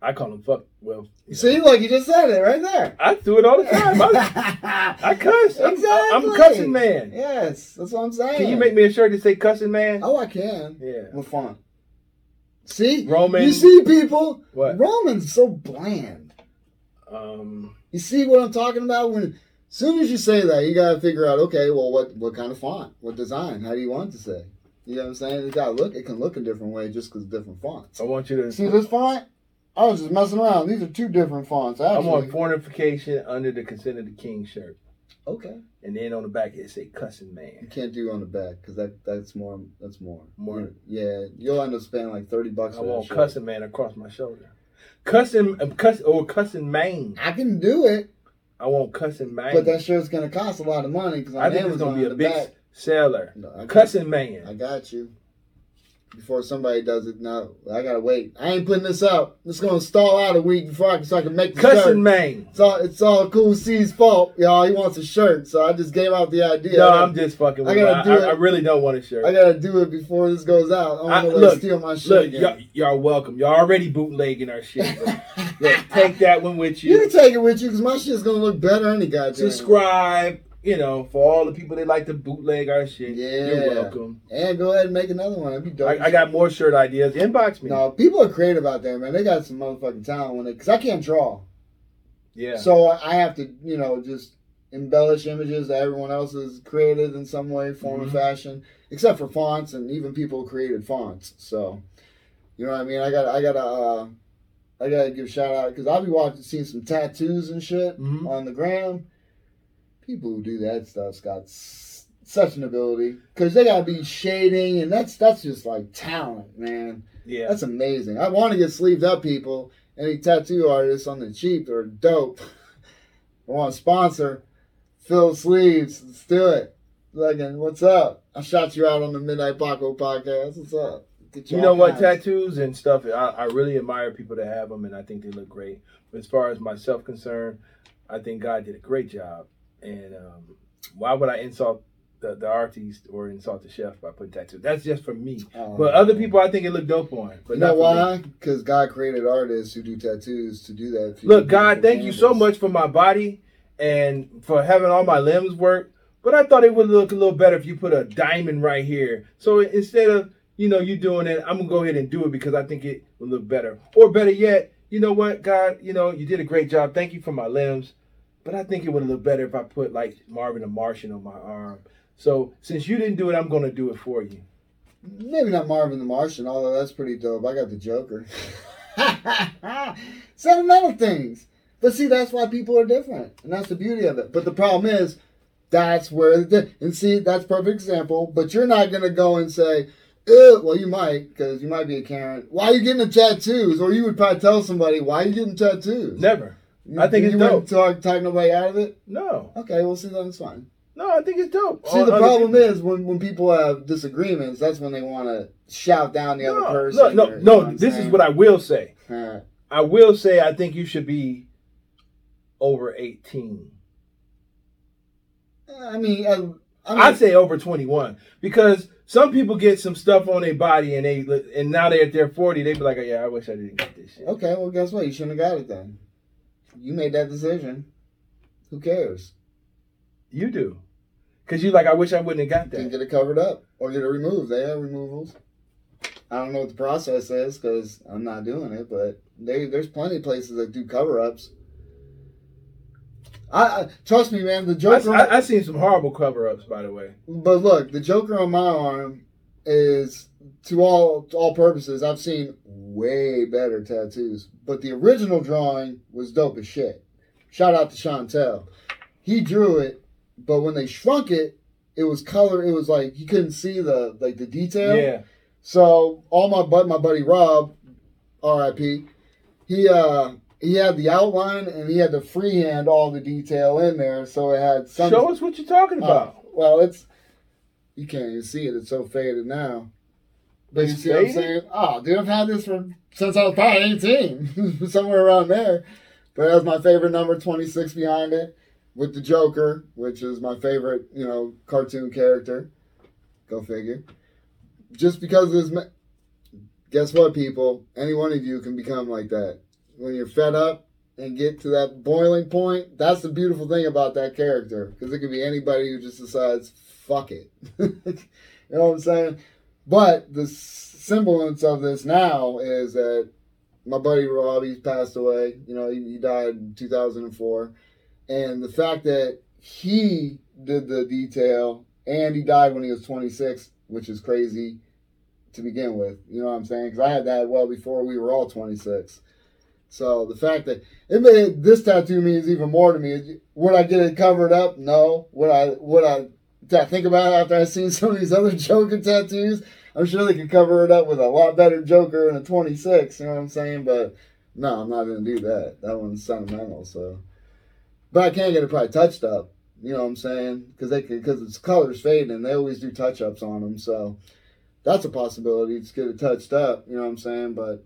I call him fuck. Well, You see, like you just said it right there. I do it all the time. I, [laughs] I cuss. I'm- exactly. I'm a cussing man. Yes, that's what I'm saying. Can you make me a shirt that say cussing man? Oh, I can. Yeah. With font. See, Roman. You see, people. What? Roman's so bland. Um. You see what I'm talking about? When as soon as you say that, you gotta figure out, okay, well, what what kind of font, what design, how do you want it to say? You know what I'm saying? It gotta look. It can look a different way just because different fonts. I want you to. See this font? I was just messing around. These are two different fonts. I Actually. want fornification under the consent of the king shirt, okay. and then on the back it say cussing man. You can't do on the back because that that's more. That's more. More. Yeah, you'll end up spending like thirty bucks. I want cussing man across my shoulder. Cussing, um, cuss or cussing man. I can do it, I want cussing man. but that shirt's gonna cost a lot of money because I think it's gonna be a big back. seller. No, Cussing man. I got you. Before somebody does it, now I gotta wait. I ain't putting this out. It's gonna stall out a week before I can, so I can make the shirt. Cussing man. It's all it's all Cool C's fault, y'all. He wants a shirt, so I just gave out the idea. No, gotta, I'm just fucking. I you. gotta do I, it. I really don't want a shirt. I gotta do it before this goes out. I don't I- want to look, steal my shirt. Look, again. y'all, y'all welcome. Y'all already bootlegging our shit. [laughs] Look, take that one with you you. can take it with you because my shit's gonna look better any goddamn. way. You know, for all the people that like to bootleg our shit, Yeah. you're welcome. And go ahead and make another one. That'd be dope. I, I got more shirt ideas. Inbox me. No, people are creative out there, man. They got some motherfucking talent when it, because I can't draw. Yeah. So I have to, you know, just embellish images that everyone else has created in some way, form, or Mhm. fashion, except for fonts and even people created fonts. So, you know what I mean? I got, I got to, uh, I gotta give a shout out because I'll be watching, seeing some tattoos and shit Mhm. on the gram. People who do that stuff's got s- such an ability because they gotta be shading, and that's that's just like talent, man. yeah. That's amazing. I want to get sleeved up, people. Any tattoo artists on the cheap are dope. [laughs] I want to sponsor Fill Sleeves. Let's do it. Like, what's up? I shot you out on the Midnight Paco podcast. What's up? You know what? Tattoos and stuff. I, I really admire people that have them, and I think they look great. But as far as myself concerned, I think God did a great job. And um, why would I insult the, the artist or insult the chef by putting tattoos? That's just for me. Um, But other people, I think it looked dope on. But You know why? Because God created artists who do tattoos to do that. Look. God, thank you so much for my body and for having all my limbs work. But I thought it would look a little better if you put a diamond right here. So instead of you know you doing it, I'm gonna go ahead and do it because I think it will look better. Or better yet, you know what, God, you know you did a great job. Thank you for my limbs, but I think it would have looked better if I put like Marvin the Martian on my arm. So since you didn't do it, I'm gonna do it for you. Maybe not Marvin the Martian, although that's pretty dope. I got the Joker. [laughs] Sentimental things. But see, that's why people are different. And that's the beauty of it. But the problem is, that's where the. And see, that's perfect example. But you're not going to go and say, well, you might, because you might be a Karen. Why are you getting the tattoos? Or you would probably tell somebody, why are you getting tattoos? Never. I think you it's wouldn't dope. Talk, talk nobody out of it? No, Okay, well, see, then it's fine. no, I think it's dope. See, All the problem people- is when, when people have disagreements, that's when they want to shout down the other person. No, or- no, you know no. This is what I will say. Uh, I will say I think you should be over 18. I mean, I, I mean, I'd say over 21 because some people get some stuff on their body and they and now they're at their 40 they'd be like, oh, yeah, I wish I didn't get this shit. okay. Well, guess what? You shouldn't have got it then. You made that decision. Who cares? You do. Because you like, I wish I wouldn't have got that. get it covered up or get it removed. They have removals. I don't know what the process is because I'm not doing it, but they, there's plenty of places that do cover ups. I, I trust me, man. The I, Joker. I, I seen some horrible cover ups, by the way. But look, the Joker on my arm is to all to all purposes. I've seen way better tattoos, but the original drawing was dope as shit. Shout out to Chantel. He drew it, but when they shrunk it, it was color. It was like you couldn't see the like the detail. Yeah. So all my but my buddy Rob, R.I.P. He uh he had the outline and he had to freehand all the detail in there, so it had some. Show us what you're talking about. Oh, well, it's you can't even see it. It's so faded now. But you see what I'm saying? Oh, dude, I've had this for since I was probably 18, [laughs] somewhere around there. But it has my favorite number 26 behind it, with the Joker, which is my favorite, you know, cartoon character. Go figure. Just because of this. Me- Guess what, people? Any one of you can become like that. When you're fed up and get to that boiling point, that's the beautiful thing about that character. Because it could be anybody who just decides, fuck it. [laughs] you know what I'm saying? But the semblance of this now is that my buddy Robbie's passed away. You know, he, he died in 2004. And the fact that he did the detail and he died when he was 26, which is crazy to begin with. You know what I'm saying? Because I had that well before we were all 26. So the fact that it made this tattoo means even more to me. Would I get it covered up? No. Would I? Would I? I think about it after I seen some of these other [laughs] Joker tattoos? I'm sure they could cover it up with a lot better Joker and a 26. You know what I'm saying? But no, I'm not gonna do that. That one's sentimental. So, but I can get it probably touched up. You know what I'm saying? Because they because its colors fading and they always do touch ups on them. So that's a possibility. Just get it touched up. You know what I'm saying? But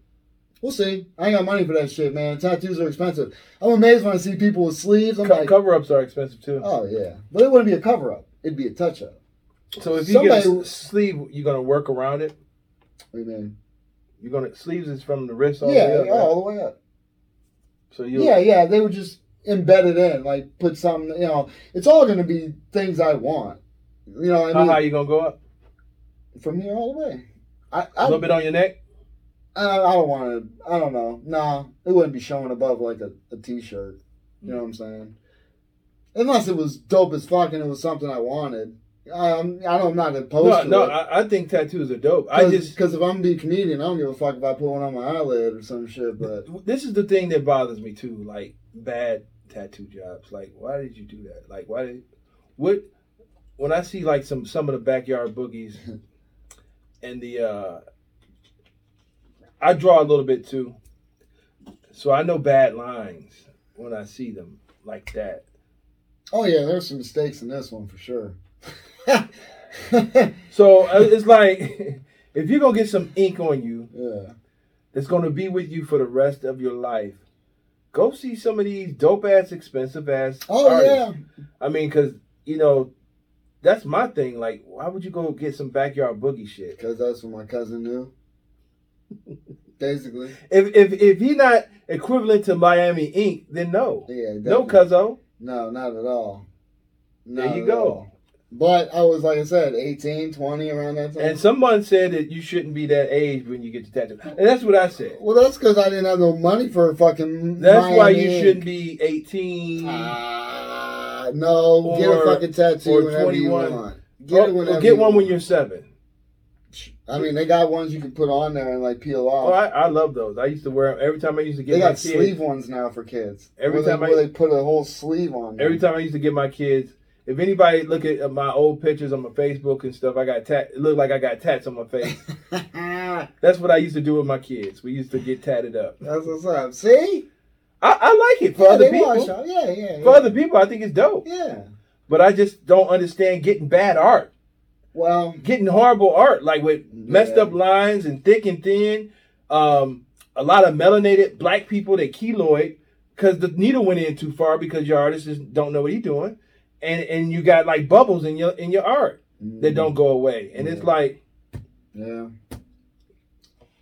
we'll see. I ain't got money for that shit, man. Tattoos are expensive. I'm amazed when I see people with sleeves. I'm Co- like, cover ups are expensive too. oh yeah, but it wouldn't be a cover up. It'd be a touch up. so if you get a somebody- sleeve, you're gonna work around it. What do you mean? You're gonna sleeves is from the wrist all yeah, the way up. yeah, right? all the way up. So you Yeah, yeah. They would just embedded in, like put something. You know, it's all going to be things I want. You know, I How mean, high you gonna go up? from here all the way. I A I, little bit on your neck. I, I don't want to. I don't know. Nah, it wouldn't be showing above like a, a t-shirt. You mm. know what I'm saying? Unless it was dope as fuck and it was something I wanted. Um, I don't. I'm not opposed No, to no, it. I, I think tattoos are dope. I just because if I'm be a comedian, I don't give a fuck if I put one on my eyelid or some shit. But this is the thing that bothers me too, like bad tattoo jobs. Like, why did you do that? Like, why did what? When I see like some some of the backyard boogies [laughs] and the uh I draw a little bit too, so I know bad lines when I see them like that. Oh yeah, there's some mistakes in this one for sure. [laughs] So uh, it's like [laughs] if you're gonna get some ink on you, yeah. that's going to be with you for the rest of your life. Go see some of these dope ass, expensive ass. Oh artists. yeah. I mean, because you know, that's my thing. Like, why would you go get some backyard boogie shit? Because that's what my cousin knew. [laughs] Basically. If if if he not equivalent to Miami Ink, then no, Yeah. no, definitely. cuzzo. No, not at all. There you go. all. But I was, like I said, 18, 20, around that time. And someone said that you shouldn't be that age when you get your tattoo, and that's what I said. well, that's because I didn't have no money for a fucking. That's why you shouldn't be eighteen. Ah, no, get a fucking tattoo or whenever you want. Get Or- get one when you're seven. I mean, they got ones you can put on there and like peel Oh, off. I, I love those. I used to wear them every time I used to get they got kids. sleeve ones now for kids. Every where time they, I- they put a whole sleeve on. Every time I used to get my kids, if anybody look at my old pictures on my Facebook and stuff, I got tat. It looked like I got tats on my face. [laughs] That's what I used to do with my kids. We used to get tatted up. That's what's up. See, I, I like it for yeah, other people. out. Yeah, yeah, For other people, I think it's dope. Yeah. But I just don't understand getting bad art, Well, getting horrible art, like with messed Yeah. up lines and thick and thin. Um, a lot of melanated black people that keloid because the needle went in too far because your artist just don't know what he's doing, and and you got like bubbles in your in your art. that don't go away. And it's Mm-hmm. Like Yeah.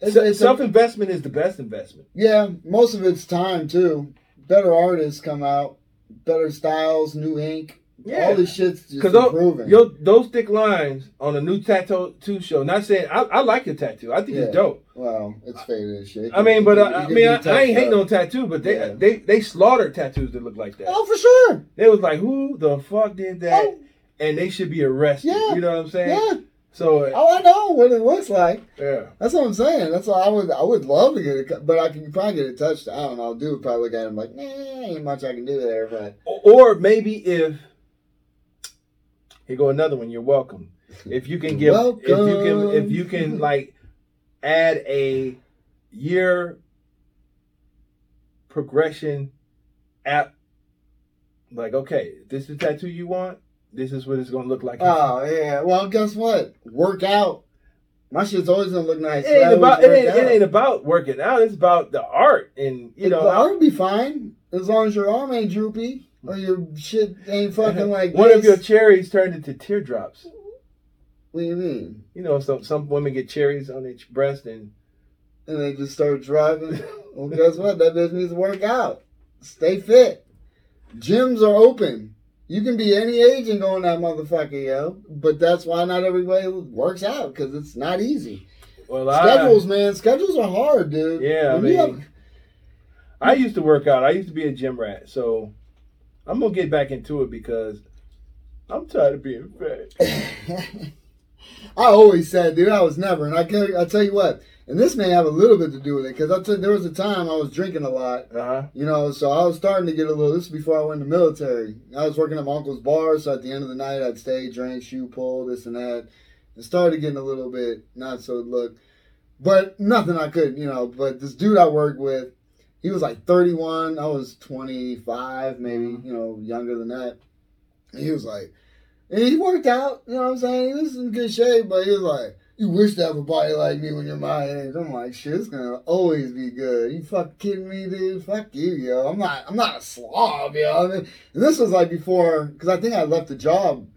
It's, it's self investment is the best investment. yeah, most of it's time too. Better artists come out, better styles, new ink. Yeah. All this shit's just those, improving. yo, those thick lines on a new tattoo show. Not saying I, I like your tattoo. I think Yeah. it's dope. well, it's faded as shit. I mean, but uh, can- I mean, I, I ain't hating up. on tattoo, but they Yeah. they they slaughtered tattoos that look like that. Oh, for sure. They was like, who the fuck did that? Oh, And they should be arrested. Yeah. You know what I'm saying? yeah. So uh, Oh, I know what it looks like. yeah. That's what I'm saying. That's why I would I would love to get it, cut, but I can probably get it touched. I don't know. I'll do. Probably look at him like, nah, ain't much I can do there. But Or maybe if here go another one. You're welcome. If you can give, if you can, if you can like add a year progression app, like okay, this is the tattoo you want. This is what it's gonna look like. oh yeah. Well, guess what? Work out. My shit's always gonna look nice. it ain't about it ain't, it ain't about working out. It's about the art and you know. the art will be fine as long as your arm ain't droopy or your shit ain't fucking [laughs] like one this. of your cherries turned into teardrops. What do you mean? You know, some some women get cherries on their breast and And they just start driving. well, guess what? That bitch needs to work out. Stay fit. Gyms are open. You can be any age and go in that motherfucker, yo. But that's why not everybody works out because it's not easy. well, I, Schedules, man. Schedules are hard, dude. Yeah, I When you mean, I used to work out. I used to be a gym rat, so I'm gonna get back into it because I'm tired of being fat. [laughs] I always said, dude, I was never. And I can, I tell you what, and this may have a little bit to do with it because I tell there was a time I was drinking a lot. Uh huh. You know, so I was starting to get a little. This is before I went in the military. I was working at my uncle's bar, so at the end of the night, I'd stay, drink, shoe pull, this and that. It started getting a little bit not so look, but nothing I could, you know. But this dude I worked with, he was like 31. I was 25, maybe, you know, younger than that. And he was like, and he worked out, you know what I'm saying? He was in good shape, but he was like, you wish to have a body like me when you're my age. I'm like, shit, it's gonna always be good. You fucking kidding me, dude? Fuck you, yo. I'm not, I'm not a slob, yo. I mean, and this was like before, because I think I left the job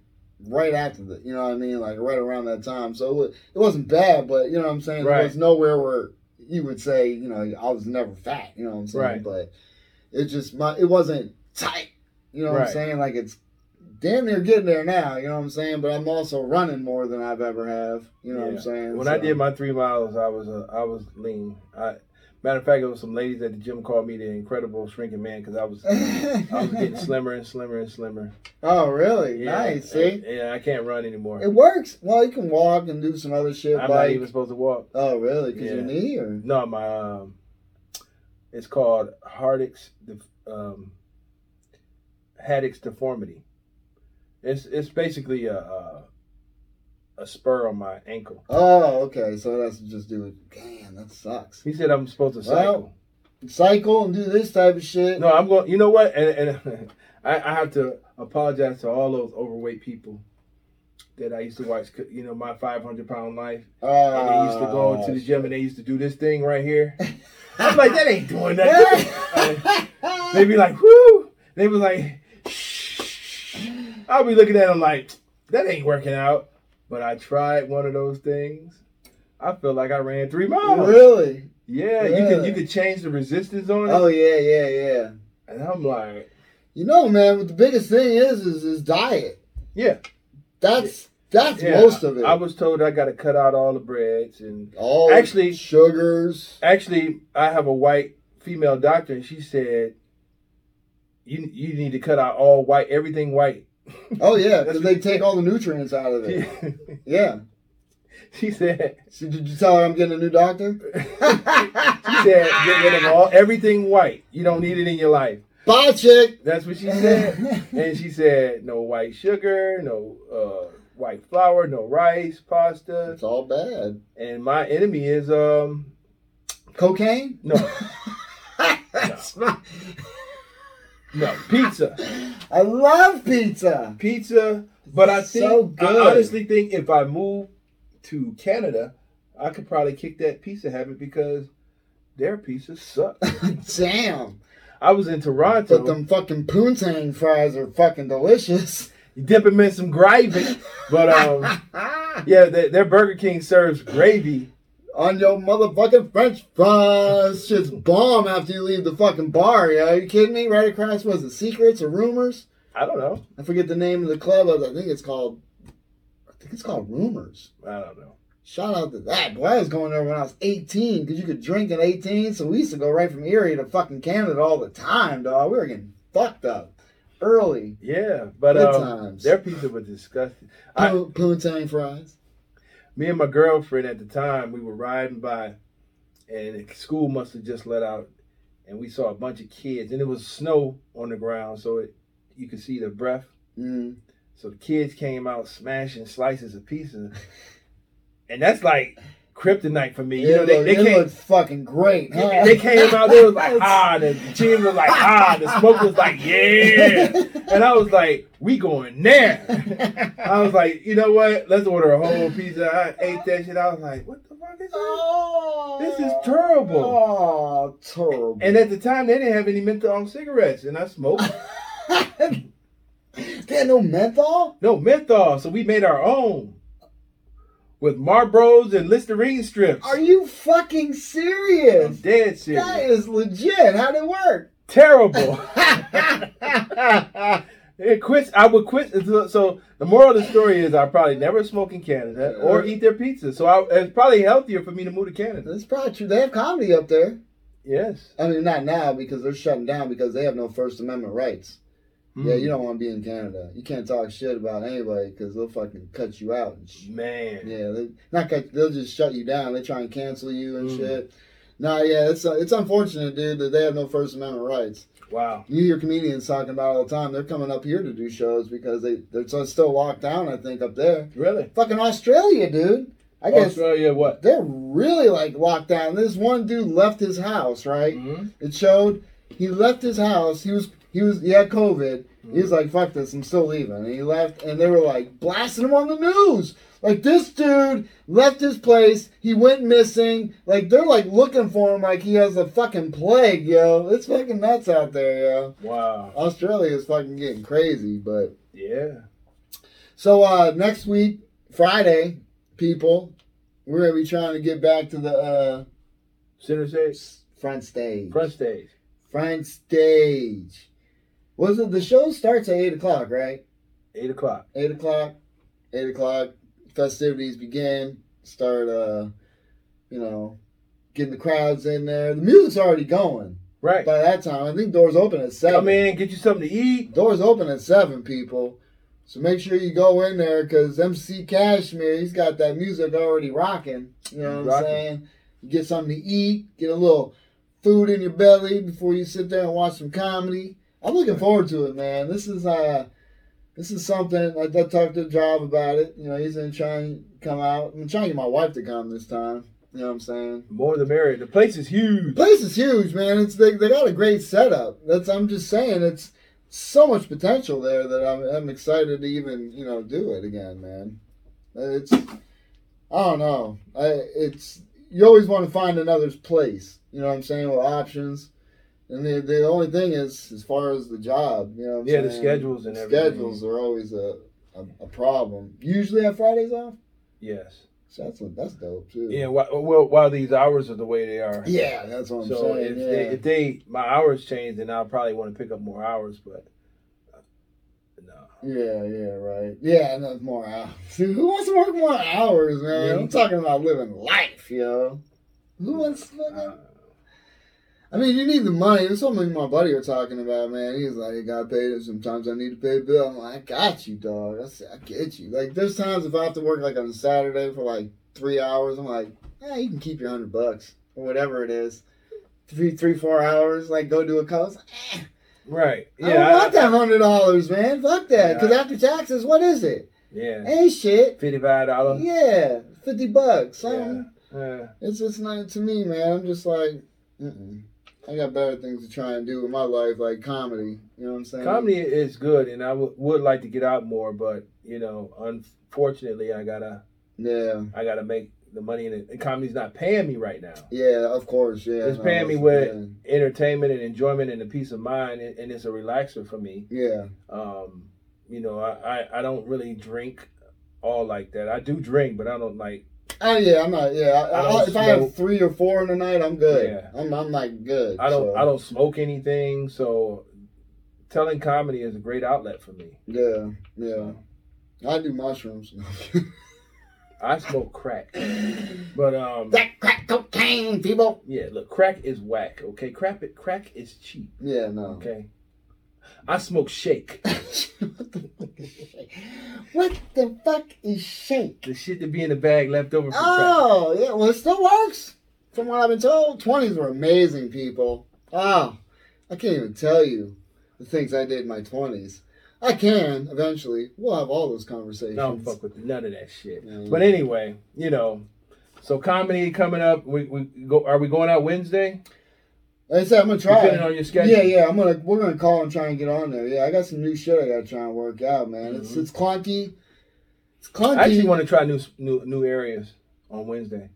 right after the, you know what I mean, like right around that time. So it, wa- it wasn't bad, but you know what I'm saying. Right. There was nowhere where you would say, you know, I was never fat. You know what I'm saying? Right. But it just my, it wasn't tight. You know what Right. I'm saying? Like it's damn near getting there now. You know what I'm saying? But I'm also running more than I've ever have. You know what I'm saying? When I did my three miles, I was uh, I was lean. I, matter of fact, it was some ladies at the gym called me the incredible shrinking man because I was I was getting [laughs] slimmer and slimmer and slimmer. oh, really? Yeah, Nice. See, Yeah, I can't run anymore. it works. Well, you can walk and do some other shit. I'm like, not even supposed to walk. oh, really? Because Yeah. your knee or No, my um, it's called Hardix um, Haddix deformity. It's it's basically a, a a spur on my ankle. oh, okay. So that's just doing. Damn, that sucks. He said I'm supposed to Well, cycle. Cycle and do this type of shit. No, I'm going. You know what? And, and [laughs] I, I have to apologize to all those overweight people that I used to watch. You know, my 500 pound life, and they used to go Ah, to the gym and they used to do this thing right here. [laughs] I'm like, that ain't doing nothing. [laughs] they be like, whoo. They be like, shh. I'll be looking at them like, that ain't working out. But I tried one of those things. I feel like I ran three miles. really? Yeah, you Yeah. can you could change the resistance on it. Oh yeah, yeah, yeah. And I'm like, You know, man. The biggest thing is is is diet. yeah. That's that's yeah, most of it. I was told I got to cut out all the breads and All Actually- sugars. actually I have a white female doctor and she said you you need to cut out all white everything white. Oh yeah, because they take all the nutrients out of it. [laughs] Yeah. she said did you tell her I'm getting a new doctor? [laughs] she said get rid of all everything white. You don't need it in your life. Bye, chick. That's what she said. and she said no white sugar, no uh, white flour, no rice, pasta. It's all bad. And my enemy is um Cocaine? no [laughs] my- no pizza. I love pizza. pizza. But I think So I honestly think if I move to Canada, I could probably kick that pizza habit because their pizzas suck. [laughs] Damn. I was in Toronto. But them fucking poontang fries are fucking delicious. you dip them in some gravy, but um, [laughs] yeah, their, their Burger King serves gravy. On your motherfucking French fries. Shit's bomb after you leave the fucking bar, yo. Are you kidding me? Right across, was it Secrets or Rumors? I don't know. I forget the name of the club. I think it's called. I think it's called Rumors. I don't know. Shout out to that. Boy, I was going there when I was 18 because you could drink at 18. So we used to go right from Erie to fucking Canada all the time, dog. We were getting fucked up early. Yeah, but um, times. their pizza was disgusting. I, Poon- Poontang fries. Me and my girlfriend at the time, we were riding by, and school must have just let out, and we saw a bunch of kids, and it was snow on the ground, so it you could see the breath. Mm. So the kids came out smashing slices of pizza, [laughs] and that's like kryptonite for me. You know, they, looked, they it came. fucking great. Huh? They came out. They was like, [laughs] ah, the team was like, ah, the smoke was like, yeah, [laughs] and I was like, we going there. [laughs] I was like, you know what? Let's order a whole pizza. I ate that shit. I was like, what the fuck is this? Oh, This is terrible. Oh, terrible. And at the time, they didn't have any menthol cigarettes, and I smoked. they had no menthol? no menthol, so we made our own with Marlboros and Listerine strips. Are you fucking serious? I'm serious? dead That serious. is legit. How'd it work? Terrible. [laughs] [laughs] It quits. I would quit. So, so the moral of the story is, I probably never smoke in Canada or uh, eat their pizza. So I, it's probably healthier for me to move to Canada. That's probably true. They have comedy up there. Yes. I mean, not now because they're shutting down because they have no First Amendment rights. Yeah, you don't want to be in Canada. You can't talk shit about anybody because they'll fucking cut you out. And sh- Man. yeah, they not cut. They'll just shut you down. They try and cancel you and Mm. shit. Nah, yeah, it's uh, it's unfortunate, dude, that they have no First Amendment rights. Wow. You hear comedians talking about it all the time. They're coming up here to do shows because they they're so- still locked down. I think up there. Really? Fucking Australia, dude. I guess Australia, what? they're really like locked down. This one dude left his house, right? Mhm. It showed he left his house. He was he was he had COVID. He was like, "Fuck this, I'm still leaving." And he left, and they were like blasting him on the news. Like this dude left his place. He went missing. Like they're like looking for him. Like he has a fucking plague, yo. It's fucking nuts out there, yo. Wow. Australia is fucking getting crazy, but Yeah. so uh next week, Friday, people, we're gonna be trying to get back to the uh Center stage, front stage. front stage. front stage. Was it the show starts at eight o'clock, right? Eight o'clock. Eight o'clock. Eight o'clock. Festivities begin. Start uh you know, getting the crowds in there. The music's already going. Right. By that time, I think doors open at seven. Come in, get you something to eat. Doors open at seven, people. So make sure you go in there because MC Cashmere, he's got that music already rocking. You know what Rocking. I'm saying? You get something to eat, get a little food in your belly before you sit there and watch some comedy. I'm looking forward to it, man. This is uh, this is something. I, I talked to Job about it. You know, he's gonna try and come out. I'm trying to get my wife to come this time. You know what I'm saying? More the merrier. The place is huge. The place is huge, man. It's they, they got a great setup. That's I'm just saying it's so much potential there that I'm I'm excited to even you know do it again, man. It's I don't know. I it's you always want to find another place. You know what I'm saying with options. And the the only thing is as far as the job, you know. What I'm Yeah, the schedules and everything. schedules are always a, a a problem. Usually have Fridays off. Yes. So that's that's dope too. Yeah. While, well, while these hours are the way they are. Yeah, that's what I'm So saying. if yeah. they if they my hours change, then I'll probably want to pick up more hours. But uh, no. Yeah, yeah, right. Yeah, and that's more hours. [laughs] Who wants to work more hours, man? Yeah. I'm talking about living life, yo. Who wants to fucking... Uh, I mean, you need the money. That's something my buddy were talking about, man. He's like, I got paid, and sometimes I need to pay a bill. I'm like, I got you, dog. I said, I get you. Like, there's times if I have to work, like, on a Saturday for, like, three hours, I'm like, yeah, you can keep your hundred bucks, or whatever it is. Three, three, four hours, like, go do a coast. Eh, right. I Yeah. don't I- want that hundred dollars, man. Fuck that. Because Yeah. after taxes, what is it? yeah. Ain't shit. Fifty five dollars. Yeah, fifty bucks. Yeah. Something. Yeah. It's just not to me, man. I'm just like, mm-mm. I got better things to try and do with my life, like comedy. You know what I'm saying? Comedy is good, and I w- would like to get out more, but you know, unfortunately, I gotta Yeah, I gotta make the money, and, it, and comedy's not paying me right now. yeah, of course, yeah. It's no, paying me with entertainment and enjoyment and a peace of mind, and, and it's a relaxer for me. Yeah, Um, you know, I, I I don't really drink all like that. I do drink, but I don't like. Oh yeah, I'm not. Yeah, I, I if I have three or four in the night, I'm good. Yeah. I'm, I'm like good. I don't so, I don't smoke anything, so telling comedy is a great outlet for me. Yeah, yeah. So, I do mushrooms. [laughs] I smoke crack, but um, that crack cocaine, people. yeah, look, crack is whack. Okay, crap it, crack is cheap. Yeah, no. Okay, I smoke shake, what the fuck is shake? What the fuck is shake? the shit that be in the bag left over from Oh, yeah. Well, it still works. From what I've been told, 20s were amazing, people. Oh, I can't even tell you the things I did in my 20s. I can eventually. We'll have all those conversations. I don't fuck with none of that shit. But anyway, you know, so comedy coming up. We we go. Are we going out Wednesday? Like I said, I'm gonna try. Depending on your schedule. Yeah, yeah. I'm gonna we're gonna call and try and get on there. Yeah, I got some new shit I gotta try and work out, man. It's Mhm. it's clunky. It's clunky. I actually want to try new new new areas on Wednesday.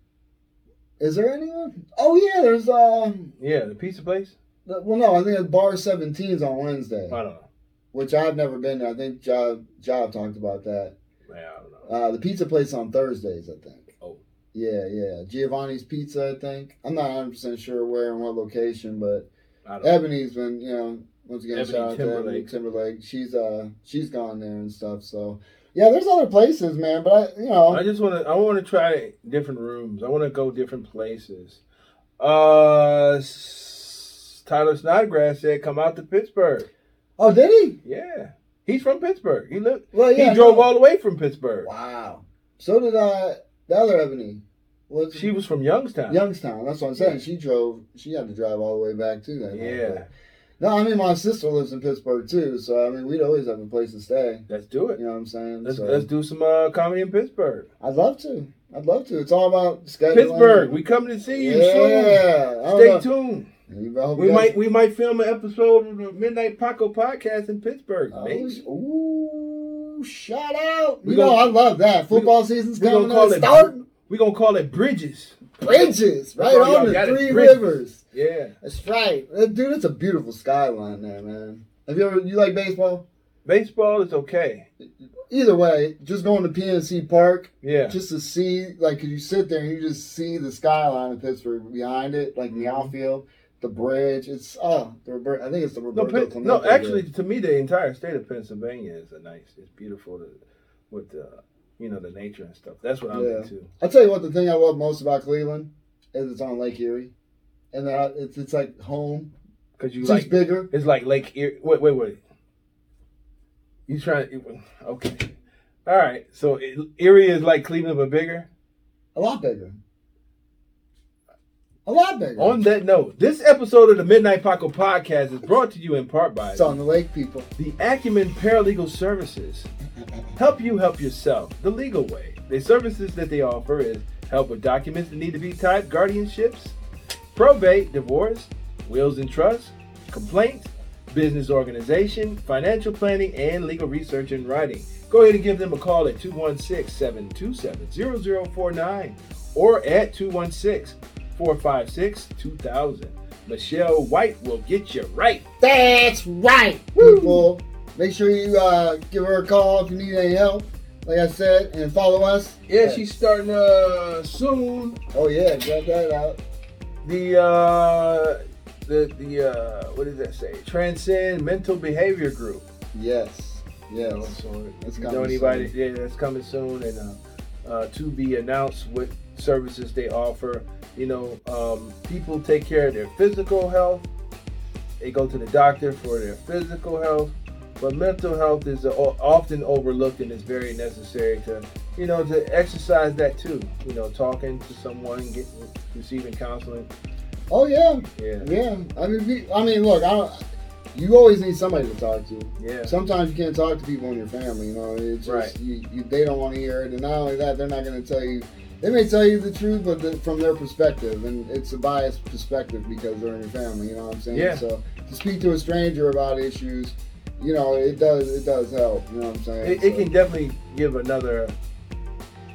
Is there anyone? Oh yeah, there's um. Yeah, the pizza place. Well, no, I think it's Bar 17's on Wednesday. I don't know. which I've never been there. I think Job Job talked about that. Yeah, I don't know. Uh, the pizza place on Thursdays, I think. Yeah, yeah. Giovanni's Pizza, I think. I'm not 100 percent sure where and what location, but I don't know. Ebony's been, you know, once again, Ebony shout out to Ebony Timberlake. Timberlake. She's uh, she's gone there and stuff. So yeah, there's other places, man. But I, you know, I just want to. I want to try different rooms. I want to go different places. Uh, Tyler Snodgrass said, "Come out to Pittsburgh." oh, did he? Yeah, he's from Pittsburgh. He lived. Well, yeah. he drove no. all the way from Pittsburgh. Wow. So did uh, the other Ebony. Was She was from Youngstown. Youngstown. That's what I'm saying. She drove. She had to drive all the way back too. That Yeah. No, I mean my sister lives in Pittsburgh too, so I mean we'd always have a place to stay. Let's do it. You know what I'm saying? Let's so, let's do some uh, comedy in Pittsburgh. I'd love to. I'd love to. It's all about scheduling. Pittsburgh, we coming to see you soon. Yeah. I Stay tuned. You- I hope We guys- might we might film an episode of the Midnight Paco podcast in Pittsburgh. Oh, maybe. Shout out! We you know gonna- I love that. Football season's we gonna coming. call Call it start We gonna call it Bridges. bridges right on the three bridges. rivers. Yeah. That's right, Uh, dude. It's a beautiful skyline there, man. Have you ever you like baseball? Baseball is okay. Either way, just going to PNC Park Yeah. just to see, like, you sit there and you just see the skyline of Pittsburgh behind it, like in the outfield. The bridge. It's oh, the Robert, I think it's the No, Roberto Pen- Clemente no, actually, Bridge. to me, the entire state of Pennsylvania is a nice. It's beautiful to, with the, you know, the nature and stuff. That's what I'm Yeah. into. I'll tell you what. The thing I love most about Cleveland is it's on Lake Erie, and that it's it's like home. Cause you It's like bigger. it's like Lake Erie. Wait, wait, wait. You trying? to? Okay. All right. So Erie is like Cleveland, but bigger. A lot bigger. A lot bigger. On that note, this episode of the Midnight Paco podcast is brought to you in part by it's on the lake, people. the Acumen Paralegal Services. Help you help yourself the legal way. The services that they offer is help with documents that need to be typed, guardianships, probate, divorce, wills and trusts, complaints, business organization, financial planning, and legal research and writing. Go ahead and give them a call at 216 727 0049 or at 216 456 2000. Michelle White will get you right. That's right, people. Make sure you uh, give her a call if you need any help. Like I said, and follow us. Yeah, she's starting uh soon. Oh yeah, got that out. The uh the the uh what does that say? Transcend Mental Behavior Group. Yes, You know, yes. so It's if you know coming anybody, soon. yeah, that's coming soon, and uh, uh, to be announced what services they offer. You know, um, people take care of their physical health. They go to the doctor for their physical health, but mental health is often overlooked and is very necessary to, you know, to exercise that too. You know, talking to someone, getting receiving counseling. Oh yeah, Yeah, yeah. I mean, we, I mean, look, I don't. You always need somebody to talk to. yeah. Sometimes you can't talk to people in your family. You know, it's just Right. you, you, they don't want to hear it, and not only that, they're not going to tell you. They may tell you the truth, but the, from their perspective, and it's a biased perspective because they're in your family. You know what I'm saying? Yeah. So to speak to a stranger about issues, you know, it does it does help. You know what I'm saying? It, it can definitely give another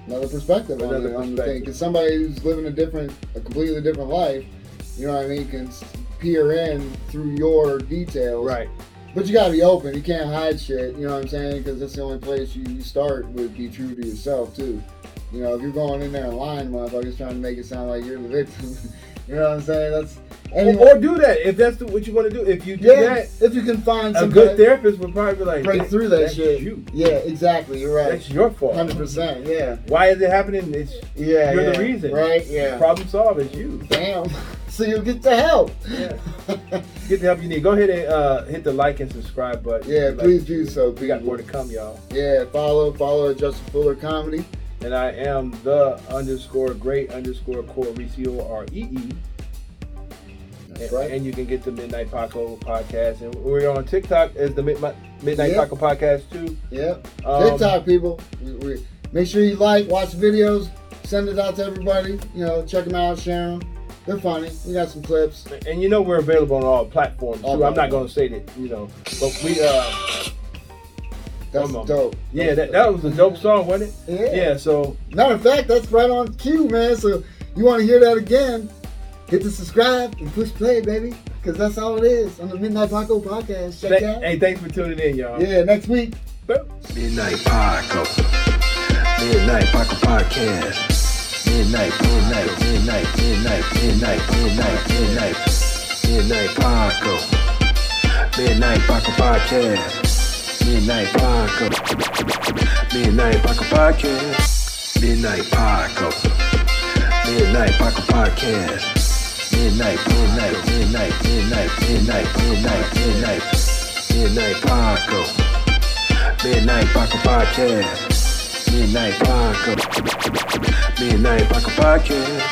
another perspective on, Another the, on the thing. perspective. Because somebody who's living a different, a completely different life, you know what I mean, can peer in through your details. right. But you gotta be open. You can't hide shit. You know what I'm saying? Because that's the only place you, you start would be true to yourself too. You know, if you're going in there and lying, motherfuckers, trying to make it sound like you're the [laughs] victim. you know what I'm saying? That's and Or, or do that if that's the, what you want to do. If you do yeah, that, if you can find a some good therapist would probably be like, break "That- through that shit. You. Yeah, exactly. You're right. That's your fault. Hundred percent. Yeah. Why is it happening? It's Yeah. You're yeah. the reason. Right. Yeah. problem solved. It's you. Damn. [laughs] So you'll get the help. Yeah. [laughs] Get the help you need. Go ahead and uh, hit the like and subscribe button. yeah, Like, please do so. We got more to come, y'all. Yeah, follow follow Justin Fuller Comedy. And I am the underscore great underscore core C O R E E. That's And, right. and you can get the Midnight Paco podcast. And we're on TikTok as the Midnight, Midnight Yeah. Paco podcast too. Yeah, Um, TikTok people. We, we, make sure you like, watch the videos, send it out to everybody. You know, check them out, share them. They're funny. We got some clips. And you know we're available on all platforms too. All I'm not going to say that, you know, but we uh That's Come on. dope. yeah that, that was a dope song, wasn't it? Yeah. Yeah. So Matter of fact, that's right on cue, man. So you want to hear that again? Hit the subscribe and push play, baby. Because that's all it is on the Midnight Paco podcast. Check th- out. hey, thanks for tuning in, y'all. Yeah, next week. Boom. Midnight Paco. Midnight Paco Podcast. Midnight, midnight, midnight, midnight, midnight, midnight, midnight. Midnight Paco. Midnight Paco Podcast. Midnight Paco. Midnight Paco Podcast. Midnight Paco. Midnight Paco Podcast. Midnight, midnight, midnight, midnight, midnight, midnight, midnight. Midnight Paco. Midnight Paco Podcast. Midnight Paco. Midnight Paco Podcast.